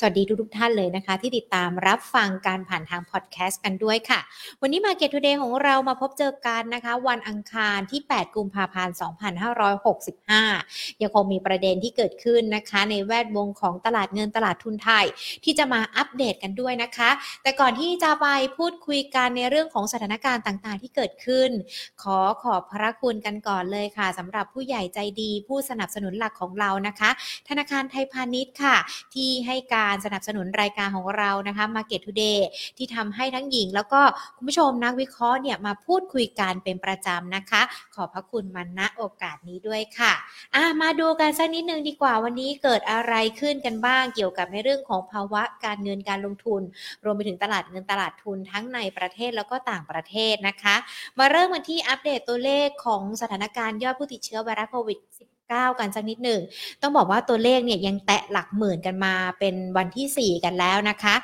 สวัสดีทุกๆท่านเลยนะคะ ที่ติดตามรับฟังการผ่านทางพอดแคสต์กันด้วยค่ะ วันนี้ Market Today ของเรามาพบเจอกันนะคะ วันอังคารที่ 8 กุมภาพันธ์ 2565 ยังคงมีประเด็นที่เกิดขึ้นนะคะ ในแวดวงของตลาดเงินตลาดทุนไทย ที่จะมาอัปเดตกันด้วยนะคะ แต่ก่อนที่จะไปพูดคุยกันในเรื่องของสถานการณ์ต่างๆ ที่เกิดขึ้น ขอขอบพระคุณกันก่อนเลยค่ะสำหรับผู้ใหญ่ใจดีผู้สนับสนุนหลักของเรานะคะ ธนาคารไทยพาณิชย์ค่ะ ที่ให้การการสนับสนุนรายการของเรานะคะ Market Today ที่ทำให้ทั้งหญิง แล้วก็คุณผู้ชมนักวิเคราะห์เนี่ยมาพูดคุยกันเป็นประจำนะคะ ขอบพระคุณมาณโอกาสนี้ด้วยค่ะอะ มาดูกันสักนิดนึงดีกว่าวันนี้เกิดอะไรขึ้นกันบ้างเกี่ยวกับในเรื่องของภาวะการเงินการลงทุน รวมไปถึงตลาดเงินตลาดทุนทั้งในประเทศแล้วก็ต่างประเทศนะคะ มาเริ่มกันที่อัปเดตตัวเลขของสถานการณ์ยอดผู้ติดเชื้อไวรัสโควิด -19 กันสักนิดหนึ่ง ต้องบอกว่าตัวเลขเนี่ยยังแตะหลักหมื่นกันมาเป็นวันที่ 4 กันแล้วนะคะ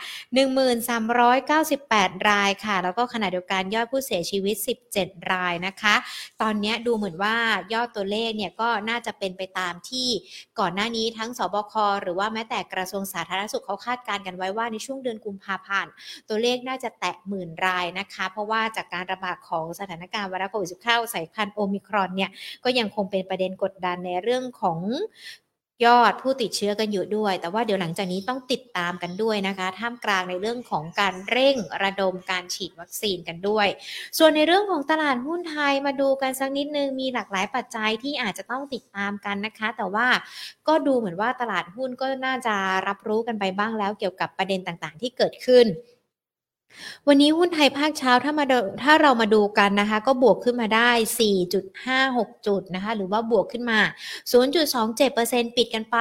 1398 รายค่ะ แล้วก็ขณะเดียวกันยอดผู้เสียชีวิต 17 รายนะคะ ตอนนี้ดูเหมือนว่ายอดตัวเลขเนี่ยก็น่าจะเป็นไปตามที่ก่อนหน้านี้ทั้งสบคหรือว่าแม้แต่กระทรวงสาธารณสุขเขาคาดการณ์กันไว้ว่าในช่วงเดือนกุมภาพันธ์ตัวเลขน่าจะแตะหมื่นรายนะคะ เพราะว่าจากการระบาดของสถานการณ์ไวรัสโควิด -19 สายพันธุ์โอมิครอนเนี่ยก็ยังคงเป็นประเด็นกดดันในเรื่องของยอดผู้ติดเชื้อกันอยู่ด้วย แต่ว่าเดี๋ยวหลังจากนี้ต้องติดตามกันด้วยนะคะ ท่ามกลางในเรื่องของการเร่งระดมการฉีดวัคซีนกันด้วย ส่วนในเรื่องของตลาดหุ้นไทยมาดูกันสักนิดนึง มีหลากหลายปัจจัยที่อาจจะต้องติดตามกันนะคะ แต่ว่าก็ดูเหมือนว่าตลาดหุ้นก็น่าจะรับรู้กันไปบ้างแล้วเกี่ยวกับประเด็นต่างๆ ที่เกิดขึ้น วันนี้หุ้นไทยภาคเช้าถ้ามาถ้าเรามาดูกันนะคะ ก็บวกขึ้นมาได้ 4.56 จุดนะคะ หรือว่าบวกขึ้นมา 0.27%ปิดกันไป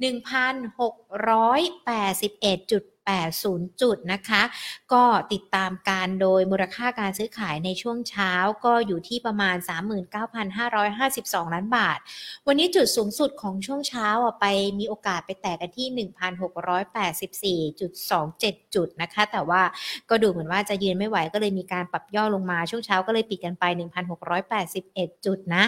1,681จุด 80 จุดนะคะ ก็ติดตามการโดยมูลค่าการซื้อขายในช่วงเช้าก็อยู่ที่ประมาณ 39,552 ล้านบาท วันนี้จุดสูงสุดของช่วงเช้าอะไปมีโอกาสไปแตะกันที่ 1,684.27 จุดนะคะ แต่ว่าก็ดูเหมือนว่าจะยืนไม่ไหวก็เลยมีการปรับย่อลงมาช่วงเช้าก็เลยปิดกันไป 1,681 จุดนะ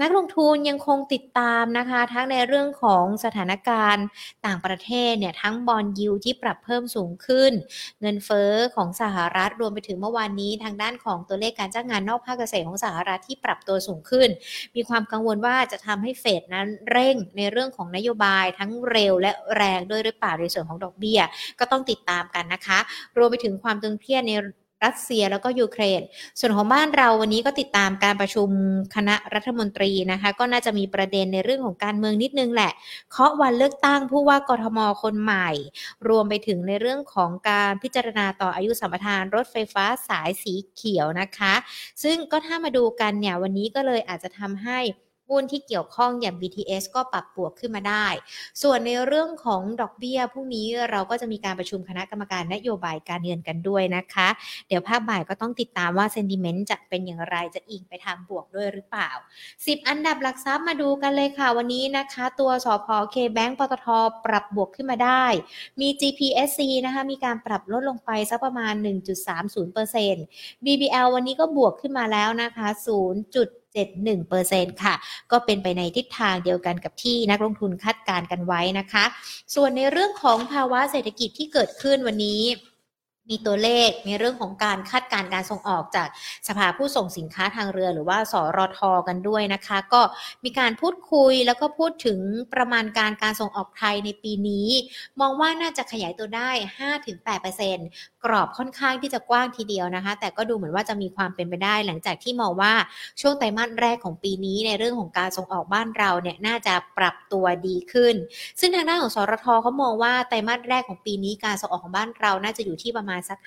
นักลงทุนยังคงติดตามนะคะ ทั้งในเรื่องของสถานการณ์ต่างประเทศเนี่ยทั้งบอลยูที่ปรับเพิ่มพิ่มสูงขึ้น เงินเฟอ้อของสหรัฐรวมไปถึงเมื่อวานนี้ ทางด้านของตัวเลขการจ้างงานนอกภาคเกษตรของสหรัฐที่ปรับตัวสูงขึ้น มีความกังวลว่าจะทำให้เฟดนั้นเร่งในเรื่องของนโยบายทั้งเร็วและแรงด้วยหรือเปล่าในส่วนของดอกเบี้ย ก็ต้องติดตามกันนะคะ รวมไปถึงความตึงเครียดใน รัสเซียแล้วก็ยูเครน ส่วนของบ้านเราวันนี้ก็ติดตามการประชุมคณะรัฐมนตรีนะคะ ก็น่าจะมีประเด็นในเรื่องของการเมืองนิดนึงแหละ เคาะวันเลือกตั้งผู้ว่ากทมคนใหม่ รวมไปถึงในเรื่องของการพิจารณาต่ออายุสัมปทานรถไฟฟ้าสายสีเขียวนะคะ ซึ่งก็ถ้ามาดูกันเนี่ยวันนี้ก็เลยอาจจะทำให้ หุ้นที่เกี่ยวข้องอย่าง BTS ก็ปรับบวกขึ้นมาได้ ส่วนในเรื่องของดอกเบี้ยพรุ่งนี้เราก็จะมีการประชุมคณะกรรมการนโยบายการเงินกันด้วยนะคะ เดี๋ยวภาพบ่ายก็ต้องติดตามว่าเซนดิเมนต์จะเป็นอย่างไรจะอิงไปทางบวกด้วยหรือเปล่า 10 อันดับหลักทรัพย์มาดูกันเลยค่ะวันนี้นะคะ ตัวสพเคแบงก์ปตทปรับบวกขึ้นมาได้ มี GPSC นะคะมีการปรับลดลงไปสักประมาณ 1.30% BBL วันนี้ก็บวกขึ้นมาแล้วนะคะ 0. 71%ค่ะ ก็เป็นไปในทิศทางเดียวกันกับที่นักลงทุนคาดการณ์กันไว้นะคะ ส่วนในเรื่องของภาวะเศรษฐกิจที่เกิดขึ้นวันนี้ มีตัวเลขในเรื่องของการคาดการณ์การส่งออกจากสภาผู้ส่งสินค้าทางเรือ หรือว่าสรทกันด้วยนะคะ ก็มีการพูดคุยแล้วก็พูดถึงประมาณการการส่งออกไทยในปีนี้ มองว่าน่าจะขยายตัวได้ 5-8%กรอบค่อนข้างที่จะกว้างทีเดียวนะคะ แต่ก็ดูเหมือนว่าจะมีความเป็นไปได้ หลังจากที่มองว่าช่วงไตรมาสแรกของปีนี้ในเรื่องของการส่งออกบ้านเราเนี่ยน่าจะปรับตัวดีขึ้น ซึ่งทางด้านของสรทเขามองว่าไตรมาสแรกของปีนี้การส่งออกของบ้านเราน่าจะอยู่ที่ประมาณสัก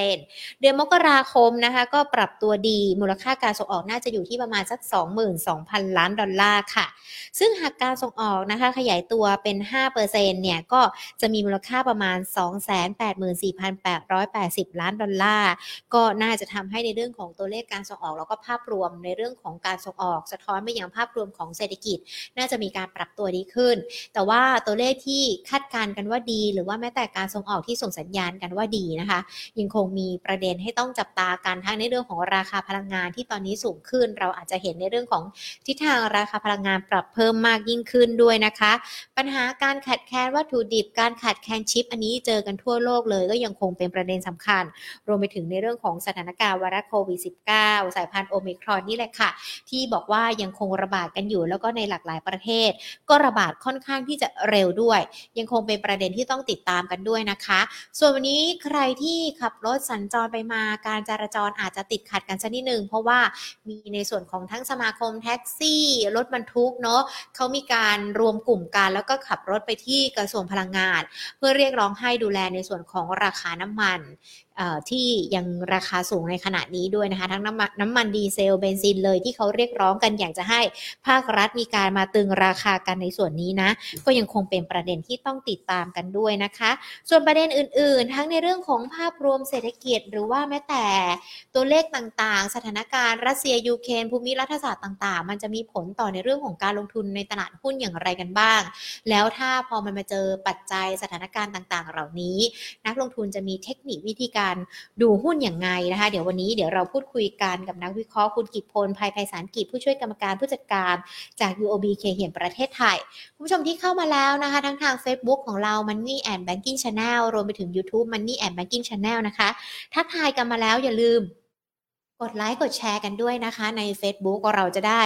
5%เดือนมกราคมนะคะก็ปรับตัวดีมูลค่าการส่งออกน่าจะอยู่ที่ประมาณสัก 22,000 ล้านดอลลาร์ค่ะ ซึ่งหากการส่งออกนะคะขยายตัวเป็น 5%เนี่ยก็จะมีมูลค่าประมาณ 284,880 ล้านดอลลาร์ก็น่าจะทำให้ในเรื่องของตัวเลขการส่งออก แล้วก็ภาพรวมในเรื่องของการส่งออก สะท้อนไปยังภาพรวมของเศรษฐกิจ น่าจะมีการปรับตัวดีขึ้น แต่ว่าตัวเลขที่คาดการณ์กันว่าดี หรือว่าแม้แต่การส่งออกที่ส่งสัญญาณกันว่าดีนะคะนะคะ ยังคงมีประเด็นให้ต้องจับตากันทั้งในเรื่องของราคาพลังงานที่ตอนนี้สูงขึ้น เราอาจจะเห็นในเรื่องของทิศทางราคาพลังงานปรับเพิ่มมากยิ่งขึ้นด้วยนะคะ ปัญหาการขาดแคลนวัตถุดิบการขาดแคลนชิป อันนี้เจอกันทั่วโลกเลยก็ยังคงเป็นประเด็นสำคัญ รวมไปถึงในเรื่องของสถานการณ์วาระโควิด -19 สายพันธุ์โอมิครอนนี่แหละค่ะ ที่บอกว่ายังคงระบาดกันอยู่แล้วก็ในหลากหลายประเทศ ก็ระบาดค่อนข้างที่จะเร็วด้วย ยังคงเป็นประเด็นที่ต้องติดตามกันด้วยนะคะ ส่วนวันนี้ใครที่ขับรถสัญจรไปมาการจราจรอาจจะติดขัดกันสักนิดหนึ่งเพราะว่ามีในส่วนของทั้งสมาคมแท็กซี่รถบรรทุกเนาะเขามีการรวมกลุ่มกันแล้วก็ขับรถไปที่กระทรวงพลังงาน เพื่อเรียกร้องให้ดูแลในส่วนของราคาน้ำมัน ที่ยังราคาสูงในขณะนี้ด้วยนะคะ ทั้งน้ำมันน้ำมันดีเซลเบนซินเลยที่เขาเรียกร้องกันอยากจะให้ภาครัฐมีการมาตึงราคากันในส่วนนี้นะ ก็ยังคงเป็นประเด็นที่ต้องติดตามกันด้วยนะคะ ส่วนประเด็นอื่น ๆ ทั้งในเรื่องของภาพรวมเศรษฐกิจ หรือว่าแม้แต่ตัวเลขต่างๆ สถานการณ์รัสเซียยูเครนภูมิรัฐศาสตร์ต่างๆ มันจะมีผลต่อในเรื่องของการลงทุนในตลาดหุ้นอย่างไรกันบ้าง แล้วถ้าพอมันมาเจอปัจจัยสถานการณ์ต่างๆ เหล่านี้ นักลงทุนจะมีเทคนิควิธีการดูหุ้นอย่างไงนะคะ เดี๋ยววันนี้เดี๋ยวเราพูดคุยกันกับนักวิเคราะห์คุณกิตพลภัยไพศาลกิจผู้ช่วยกรรมการผู้จัดการจาก UOB เคเหียนประเทศไทย คุณผู้ชมที่เข้ามาแล้วนะคะ ทั้งทาง Facebook ของเรา Money and Banking Channel รวมไปถึง YouTube Money and Banking Channel นะคะทักทายกันมาแล้วอย่าลืมกดไลค์กดแชร์กันด้วยนะคะใน Facebook เราจะได้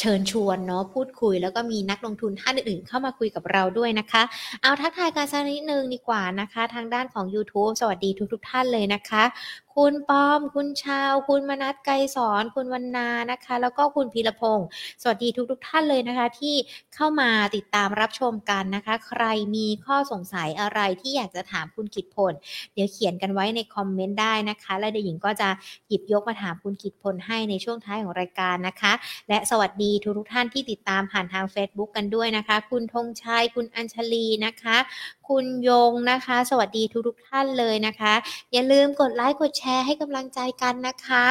เชิญชวนเนาะพูดคุย แล้วก็มีนักลงทุนท่านอื่นๆเข้ามาคุยกับเราด้วยนะคะ เอาทักทายกันสักนิดนึงดีกว่านะคะ ทางด้านของ YouTube สวัสดีทุกๆทท่านเลยนะคะคุณป้อม คุณชาว คุณมนัทไกรสอน คุณวันนานะคะ แล้วก็คุณพีรพงศ์สวัสดีทุกๆทท่านเลยนะคะ ที่เข้ามาติดตามรับชมกันนะคะ ใครมีข้อสงสัยอะไรที่อยากจะถามคุณกิตพล เดี๋ยวเขียนกันไว้ในคอมเมนต์ได้นะคะ และเดี๋ยวหญิงก็จะหยิบยกมาถามคุณกิตพลให้ในช่วงท้ายของรายการนะคะ และสวัสดีทุกๆท่านที่ติดตามผ่านทาง Facebook กันด้วยนะคะ คุณธงชัย คุณอัญชลีนะคะ คุณยงนะคะ สวัสดีทุกทุกท่านเลยนะคะ อย่าลืมกดไลค์กดแชร์ให้กำลังใจกันนะคะ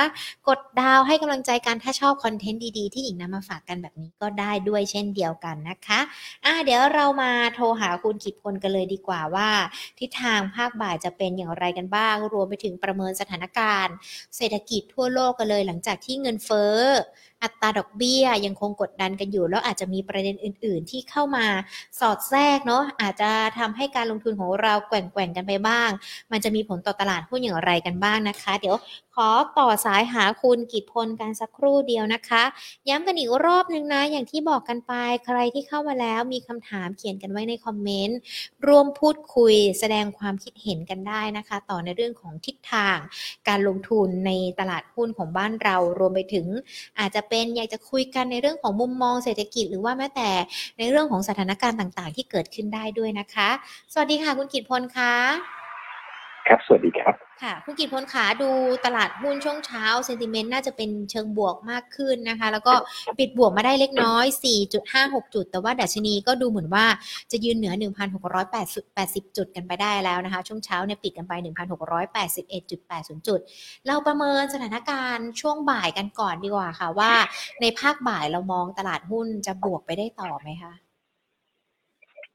กดดาวให้กำลังใจกันถ้าชอบคอนเทนต์ดีๆ ที่หญิงนำมาฝากกันแบบนี้ก็ได้ด้วยเช่นเดียวกันนะคะอะเดี๋ยวเรามาโทรหาคุณกิตพลกันเลยดีกว่าว่า ทิศทางภาคบ่ายจะเป็นอย่างไรกันบ้าง รวมไปถึงประเมินสถานการณ์ เศรษฐกิจทั่วโลกกันเลยหลังจากที่เงินเฟ้ออัตราดอกเบี้ยยังคงกดดันกันอยู่ แล้วอาจจะมีประเด็นอื่น ๆ ที่เข้ามาสอดแทรกเนาะอาจจะทำให้การลงทุนของเราแกว่งๆกันไปบ้าง มันจะมีผลต่อตลาดหุ้นอย่างไรกันบ้างนะคะ เดี๋ยว ขอต่อสายหาคุณกิตพลกันสักครู่เดียวนะคะ ย้ำกันอีกรอบนึงนะ อย่างที่บอกกันไปใครที่เข้ามาแล้วมีคำถามเขียนกันไว้ในคอมเมนต์ร่วมพูดคุยแสดงความคิดเห็นกันได้นะคะ ต่อในเรื่องของทิศทาง การลงทุนในตลาดหุ้นของบ้านเรารวมไปถึง อาจจะเป็นอยากจะคุยกันในเรื่องของมุมมองเศรษฐกิจ หรือว่าแม้แต่ในเรื่องของสถานการณ์ต่าง ๆ ที่เกิดขึ้นได้ด้วยนะคะ สวัสดีค่ะคุณกิตพลคะ ครับ สวัสดีครับ ค่ะคุณกิตพลขาดูตลาดหุ้นช่วงเช้าเซนติเมนต์น่าจะเป็นเชิงบวกมากขึ้นนะคะ แล้วก็ปิดบวกมาได้เล็กน้อย 4.56 จุด แต่ว่าดัชนีก็ดูเหมือนว่าจะยืนเหนือ 1,680 จุดกันไปได้แล้วนะคะ ช่วงเช้าเนี่ยปิดกันไป 1,681.80 จุด เราประเมินสถานการณ์ช่วงบ่ายกันก่อนดีกว่าค่ะว่า ในภาคบ่ายเรามองตลาดหุ้นจะบวกไปได้ต่อไหมคะ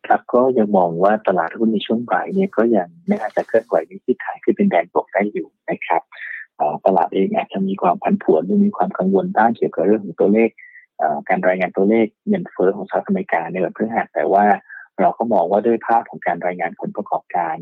ครับก็ยังมองว่าตลาดหุ้นในช่วงบ่ายเนี่ยก็ยังไม่น่าจะเคลื่อนไหวในทิศทางคือเป็นแดนบวกได้อยู่นะครับตลาดเองอาจจะมีความผันผวนหรือมีความกังวลด้านเกี่ยวกับเรื่องของตัวเลขการรายงานตัวเลขเงินเฟ้อของสหรัฐอเมริกาในวันพฤหัสแต่ว่าเราก็มองว่าด้วยภาพของการรายงานผลประกอบการ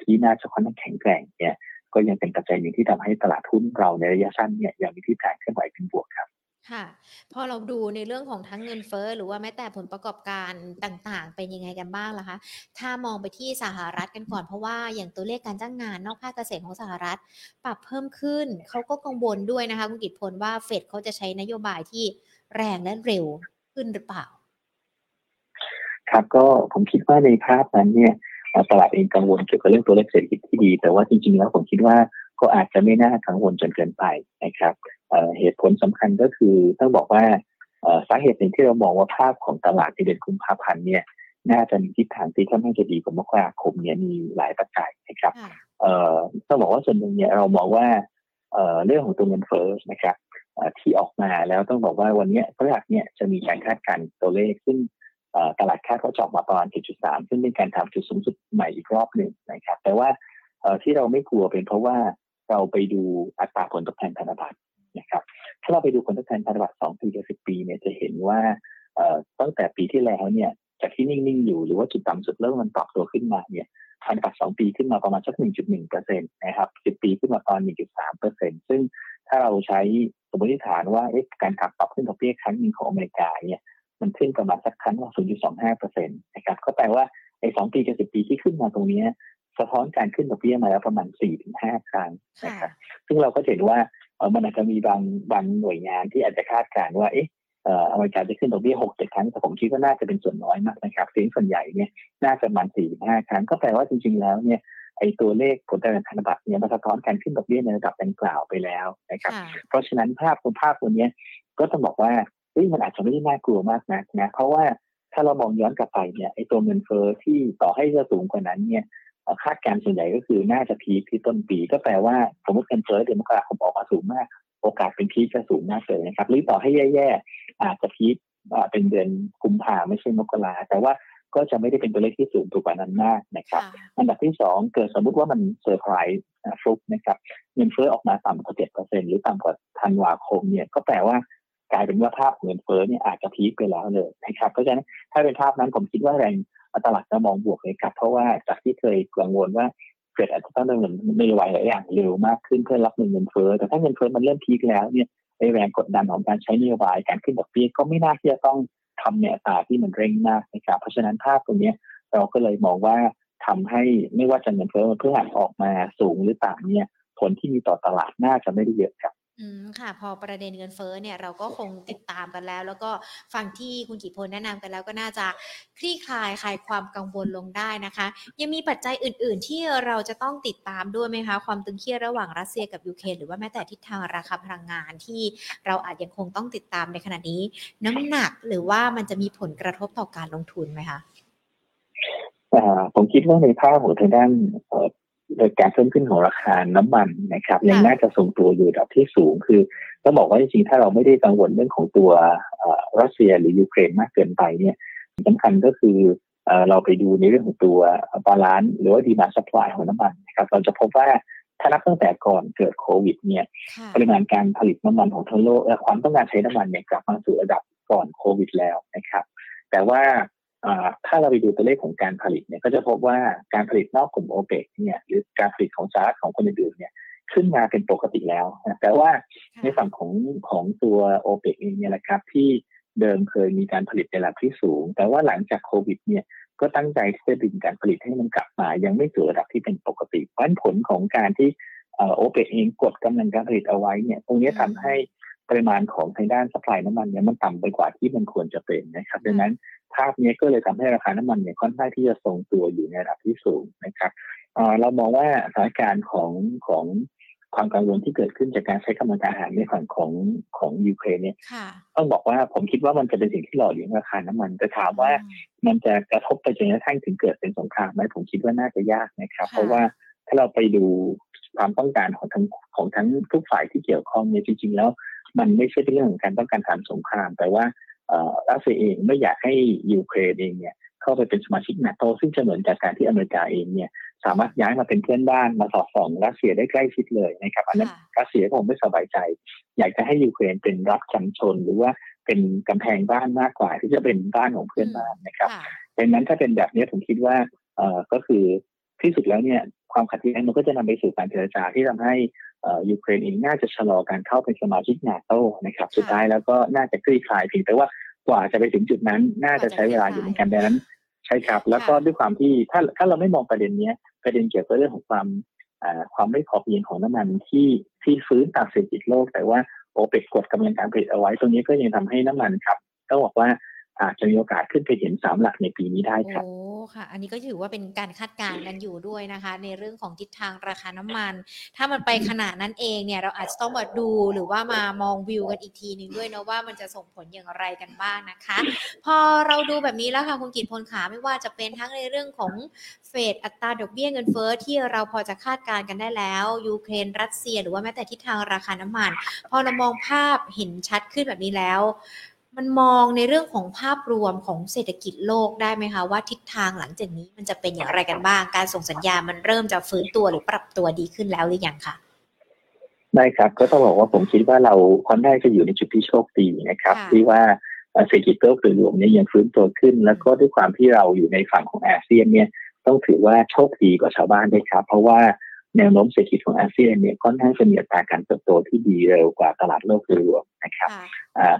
ที่น่าจะค่อนข้างแข็งแกร่งเนี่ยก็ยังเป็นปัจจัยหนึ่งที่ทำให้ตลาดหุ้นเราในระยะสั้นเนี่ยยังมีทิศทางเคลื่อนไหวเป็นบวกครับ ค่ะ พอเราดูในเรื่องของทั้งเงินเฟ้อหรือว่าแม้แต่ผลประกอบการต่างๆ เป็นยังไงกันบ้างล่ะคะ ถ้ามองไปที่สหรัฐกันก่อนเพราะว่าอย่างตัวเลขการจ้างงานนอกภาคเกษตรของสหรัฐ ปรับเพิ่มขึ้นเขาก็กังวลด้วยนะคะคุณกิตพลว่าเฟดเขาจะใช้นโยบายที่แรงและเร็วขึ้นหรือเปล่า ครับก็ผมคิดว่าในภาพนั้นเนี่ยตลาดเองกังวลเกี่ยวกับเรื่องตัวเลขเศรษฐกิจที่ดี แต่ว่าจริงๆแล้วผมคิดว่าก็อาจจะไม่น่ากังวลจนเกินไปนะครับ เหตุผลสำคัญก็คือต้องบอกว่าสาเหตุหนึ่งที่เรามองว่าภาพของตลาดในเดือนกุมภาพันธ์เนี่ยน่าจะมีทิศทางที่ค่อนข้างจะดีกว่ามกราคมเนี่ยมีหลายปัจจัยนะครับต้องบอกว่าส่วนหนึ่งเนี่ยเรามองว่าเรื่องของตัวเงินเฟ้อนะครับที่ออกมาแล้วต้องบอกว่าวันนี้พฤหัสเนี่ยจะมีการคาดการณ์ตัวเลขซึ่งตลาดคาดว่าจะออกมาประมาณ 7.3 ซึ่งเป็นการทำจุดสูงสุดใหม่อีกรอบหนึ่งนะครับ แต่ว่าที่เราไม่กลัวเป็นเพราะว่าเราไปดูอัตราผลตอบแทนพันธบัตร นะครับ ถ้าเราไปดูผลตอบแทนพันธบัตรสองปีกับสิบปีเนี่ยจะเห็นว่าตั้งแต่ปีที่แล้วเนี่ยจากที่นิ่งๆอยู่หรือว่าจุดต่ำสุดเริ่มมันปรับตัวขึ้นมาเนี่ยพันธบัตรสองปีขึ้นมาประมาณสักหนึ่งจุดหนึ่งเปอร์เซ็นต์นะครับสิบปีขึ้นมาตอนหนึ่งจุดสามเปอร์เซ็นต์ซึ่งถ้าเราใช้สมมติฐานว่าการขับปรับขึ้นดอกเบี้ยครั้งหนึ่งของอเมริกาเนี่ยมันขึ้นประมาณสักครั้งละ0.25เปอร์เซ็นต์นะครับก็แปลว่าไอ้สองปีกับสิบปีที่ขึ้นมาตรงนี้สะท้อนการขึ้นดอกเบี้ยมาแล้วประมาณ4-5ครั้งนะครับซึ่งเราก็เห็นว่าเออมันอาจจะมีบางบางหน่วยงานที่อาจจะคาดการณ์ว่าเอ๊ะอเมริกาจะขึ้นดอกเบี้ยหกเจ็ดครั้งแต่ผมคิดว่าน่าจะเป็นส่วนน้อยมากนะครับเสียงส่วนใหญ่เนี่ยน่าจะประมาณสี่ห้าครั้ง ก็แปลว่าจริง ๆ แล้วเนี่ยไอ้ตัวเลขผลตอบแทนพันธบัตรเนี่ยมันสะท้อนการขึ้นดอกเบี้ยในระดับดังกล่าวไปแล้วนะครับ เพราะฉะนั้นภาพคุณภาพตัวนี้ก็ต้องบอกว่าเฮ้ยมันอาจจะไม่ได้น่ากลัวมากนะนะเพราะว่าถ้าเรามองย้อนกลับไปเนี่ยไอ้ตัวเงินเฟ้อที่ต่อให้จะสูงกว่านั้นเนี่ย คาดการณ์ส่วนใหญ่ก็คือน่าจะพีคที่ต้นปี ก็แปลว่าสมมติเงินเฟ้อเดือนมกราคมออกมาสูงมาก โอกาสเป็นพีคจะสูงมากเลยนะครับ หรือต่อให้แย่ๆอาจจะ peak เป็นเดือนกุมภาไม่ใช่มกราแต่ว่าก็จะไม่ได้เป็นตัวเลขที่สูงถูกกว่านั้นมากนะครับ อันดับที่สองเกิดสมมติว่ามันเซอร์ไพรส์ฟลุกนะครับเงินเฟ้อออกมาต่ำกว่าเจ็ดเปอร์เซ็นต์หรือต่ำกว่าธันวาคมเนี่ยก็แปลว่ากลายเป็นว่าภาพเงินเฟ้อเนี่ยอาจจะ peak ไปแล้วเลยนะครับเพราะฉะนั้นถ้าเป็นภาพนั้นผมคิดว่าแรง ตลาดจะมองบวกเลยครับ เพราะว่าจากที่เคยกังวลว่าเฟดอาจจะต้องดำเนินนโยบายหลายอย่างเร็วมากขึ้นเพื่อรับเงินเฟ้อแต่ถ้าเงินเฟ้อมันเริ่ม peak แล้วเนี่ยแรงกดดันของการใช้นโยบายการขึ้นดอกเบี้ยก็ไม่น่าที่จะต้องทำเนี่ยตาที่มันเร่งมากนะครับเพราะฉะนั้นภาพตรงนี้เราก็เลยมองว่าทำให้ไม่ว่าจะเงินเฟ้อมันเพื่อออกมาสูงหรือต่ำเนี่ยผลที่มีต่อตลาดน่าจะไม่ได้เยอะครับ อืมค่ะ พอประเด็นเงินเฟ้อเนี่ยเราก็คงติดตามกันแล้ว แล้วก็ฟังที่คุณกิพลแนะนำกันแล้วก็น่าจะคลี่คลายคลายความกังวลลงได้นะคะ ยังมีปัจจัยอื่น ๆ ที่เราจะต้องติดตามด้วยไหมคะ ความตึงเครียดระหว่างรัสเซียกับยูเครนหรือว่าแม้แต่ทิศทางราคาพลังงานที่เราอาจยังคงต้องติดตามในขณะนี้ น้ำหนักหรือว่ามันจะมีผลกระทบต่อการลงทุนไหมคะผมคิดว่าในภาพของทางด้าน การเพิ่มขึ้นของราคาน้ำมันนะครับยังน่าจะทรงตัวอยู่ระดับที่สูง คือต้องบอกว่าจริงๆถ้าเราไม่ได้กังวลเรื่องของตัวรัสเซียหรือยูเครนมากเกินไปเนี่ยสำคัญก็คือเราไปดูในเรื่องของตัว balance หรือว่า demand supply ของน้ำมันนะครับเราจะพบว่าถ้านับตั้งแต่ก่อนเกิดโควิดเนี่ยปริมาณการผลิตน้ำมันของทั้งโลกความต้องการใช้น้ำมันเนี่ยกลับมาสู่ระดับก่อนโควิดแล้วนะครับ แต่ว่า ถ้าเราไปดูตัวเลขของการผลิตเนี่ยก็จะพบว่าการผลิตนอกกลุ่มโอเปกเนี่ยหรือการผลิตของสหรัฐของคนอื่นๆเนี่ยขึ้นมาเป็นปกติแล้วแต่ว่าในฝั่งของของตัวโอเปกเองเนี่ยแหละครับที่เดิมเคยมีการผลิตในระดับที่สูง แต่ว่าหลังจากโควิดเนี่ยก็ตั้งใจที่จะดึงการผลิตให้มันกลับมา ยังไม่สู่ระดับที่เป็นปกติเพราะผลของการที่โอเปกเองกดกำลังการผลิตเอาไว้เนี่ยตรงนี้ทำให้ ปริมาณของทางด้านสป라이น้ำมันเนี่ยมันต่ำไปกว่าที่มันควรจะเป็นนะครับดังนั้นภาพนี้ก็เลยทำให้ราคาน้ำมันเนี่ยค่อนข้างที่จะทรงตัวอยู่ในระดับที่สูงนะครับเรามองว่าสถานการณ์ของของความกังวลที่เกิดขึ้นจากการใช้กำลังการอาหารในฝั่งของของยูเครนเนี่ยต้องบอกว่าผมคิดว่ามันจะเป็นสิ่งที่หล่อเลี้ยงราคาน้ำมันแต่ถามว่ามันจะกระทบไปจนกระทั่งถึงเกิดเป็นสงครามไหมผมคิดว่าน่าจะยากนะครับ เพราะว่าถ้าเราไปดูความต้องการของทั้งของทั้งทุกฝ่ายที่เกี่ยวข้องเนี่ยจริง ๆ แล้ว มันไม่ใช่เรื่องของการต้องการทำสงคราม แต่ว่ารัสเซียเองไม่อยากให้ยูเครนเองเนี่ยเข้าไปเป็นสมาชิกนาโตซึ่งจะเหมือนจากการที่อเมริกาเองเนี่ยสามารถย้ายมาเป็นเพื่อนบ้านมาสอดส่องรัสเซียได้ใกล้ชิดเลยนะครับอันนั้นรัสเซียคงไม่สบายใจ อยากจะให้ยูเครนเป็นรัฐจำชน หรือว่าเป็นกำแพงบ้านมากกว่า ที่จะเป็นบ้านของเพื่อนบ้านนะครับดังนั้นถ้าเป็นแบบนี้ผมคิดว่าเอ่อก็คือที่สุดแล้วเนี่ยความขัดแย้งมันก็จะนำไปสู่การเจรจาที่ทำให้ ยูเครนเองน่าจะชะลอการเข้าเป็นสมาชิกนาโตนะครับ สุดท้ายแล้วก็น่าจะคลี่คลายเพียงแต่ว่ากว่าจะไปถึงจุดนั้น น่าจะใช้เวลาอยู่เหมือนกันดังนั้น ใช่ครับ แล้วก็ด้วยความที่ถ้าถ้าเราไม่มองประเด็นนี้ประเด็นเกี่ยวกับเรื่องของความความไม่พอเพียงของน้ำมันที่ที่ฟื้นตามเศรษฐกิจโลก แต่ว่าโอเปกกดกำลังการผลิตเอาไว้ตรงนี้ก็ยังทำให้น้ำมันครับต้องบอกว่า อาจจะมีโอกาสขึ้นไปเห็นสามหลักในปีนี้ได้ครับโอ้ค่ะ อันนี้ก็ถือว่าเป็นการคาดการณ์กันอยู่ด้วยนะคะ ในเรื่องของทิศทางราคาน้ำมัน ถ้ามันไปขนาดนั้นเองเนี่ยเราอาจจะต้องมาดูหรือว่ามามองวิวกันอีกทีหนึ่งด้วยนะว่ามันจะส่งผลอย่างไรกันบ้างนะคะ พอเราดูแบบนี้แล้วค่ะคุณกิตพลขาไม่ว่าจะเป็นทั้งในเรื่องของเฟดอัตราดอกเบี้ยเงินเฟ้อที่เราพอจะคาดการณ์กันได้แล้วยูเครนรัสเซีย หรือว่าแม้แต่ทิศทางราคาน้ำมัน พอเรามองภาพเห็นชัดขึ้นแบบนี้แล้ว มันมองในเรื่องของภาพรวมของเศรษฐกิจโลกได้ไหมคะ ว่าทิศทางหลังจากนี้มันจะเป็นอย่างไรกันบ้าง การส่งสัญญาณมันเริ่มจะฟื้นตัวหรือปรับตัวดีขึ้นแล้วหรือยังคะได้ครับก็ต้องบอกว่าผมคิดว่าเราค่อนข้างจะอยู่ในจุดที่โชคดีนะครับ ที่ว่าเศรษฐกิจโลกโดยรวมเนี่ยยังฟื้นตัวขึ้น แล้วก็ด้วยความที่เราอยู่ในฝั่งของอาเซียนเนี่ยต้องถือว่าโชคดีกว่าชาวบ้านด้วยครับ เพราะว่า แนวโน้มเศรษฐกิจของอาเซียนเนี่ยค่อนข้างจะมีอัตราการเติบโตที่ดีเร็วกว่าตลาดโลกโดยรวมนะครับ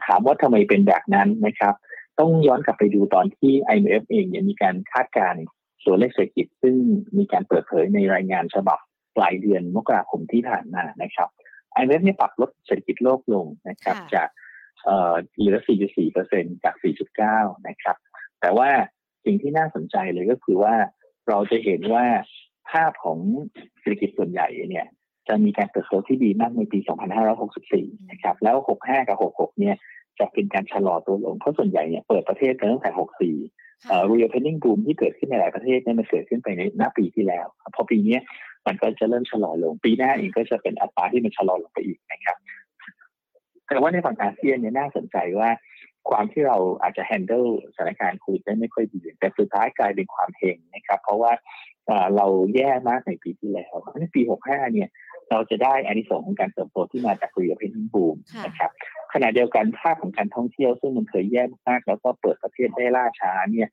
ถามว่าทำไมเป็นแบบนั้นนะครับ ต้องย้อนกลับไปดูตอนที่ IMF เองเนี่ยมีการคาดการณ์ตัวเลขเศรษฐกิจ ซึ่งมีการเปิดเผยในรายงานฉบับปลายเดือนมกราคมที่ผ่านมานะครับ IMF เนี่ยปรับลดเศรษฐกิจโลกลงนะครับจากเอ่อเหลือ4.4เปอร์เซ็นจาก 4.9 นะครับ แต่ว่าสิ่งที่น่าสนใจเลยก็คือว่าเราจะเห็นว่า ภาพของเศรษฐกิจส่วนใหญ่เนี่ยจะมีการเติบโตที่ดีมากในปี 2564 นะครับ แล้ว 65 กับ 66 เนี่ย จะเป็นการชะลอตัวลง เพราะส่วนใหญ่เนี่ยเปิดประเทศกันตั้งแต่ 64เอ่อ reopening boom ที่เกิดขึ้นในหลายประเทศเนี่ยมันเกิดขึ้นไปในหน้าปีที่แล้ว พอปีนี้มันก็จะเริ่มชะลอลง ปีหน้าเองก็จะเป็นอัตราที่มันชะลอลงไปอีกนะครับ แต่ว่าในฝั่งอาเซียนเนี่ยน่าสนใจว่า ความที่เราอาจจะ handle สถานการณ์โควิดได้ไม่ค่อยดี แต่สุดท้ายกลายเป็นความเฮงนะครับ เพราะว่าเราแย่มากในปีที่แล้วในปี 65 เนี่ย เราจะได้อานิสงส์ของการเติบโตที่มาจากรีโอเพนนิ่งบูมนะครับ ขณะเดียวกันภาพของการท่องเที่ยวซึ่งมันเคยแย่มาก แล้วก็เปิดประเทศได้ล่าช้าเนี่ย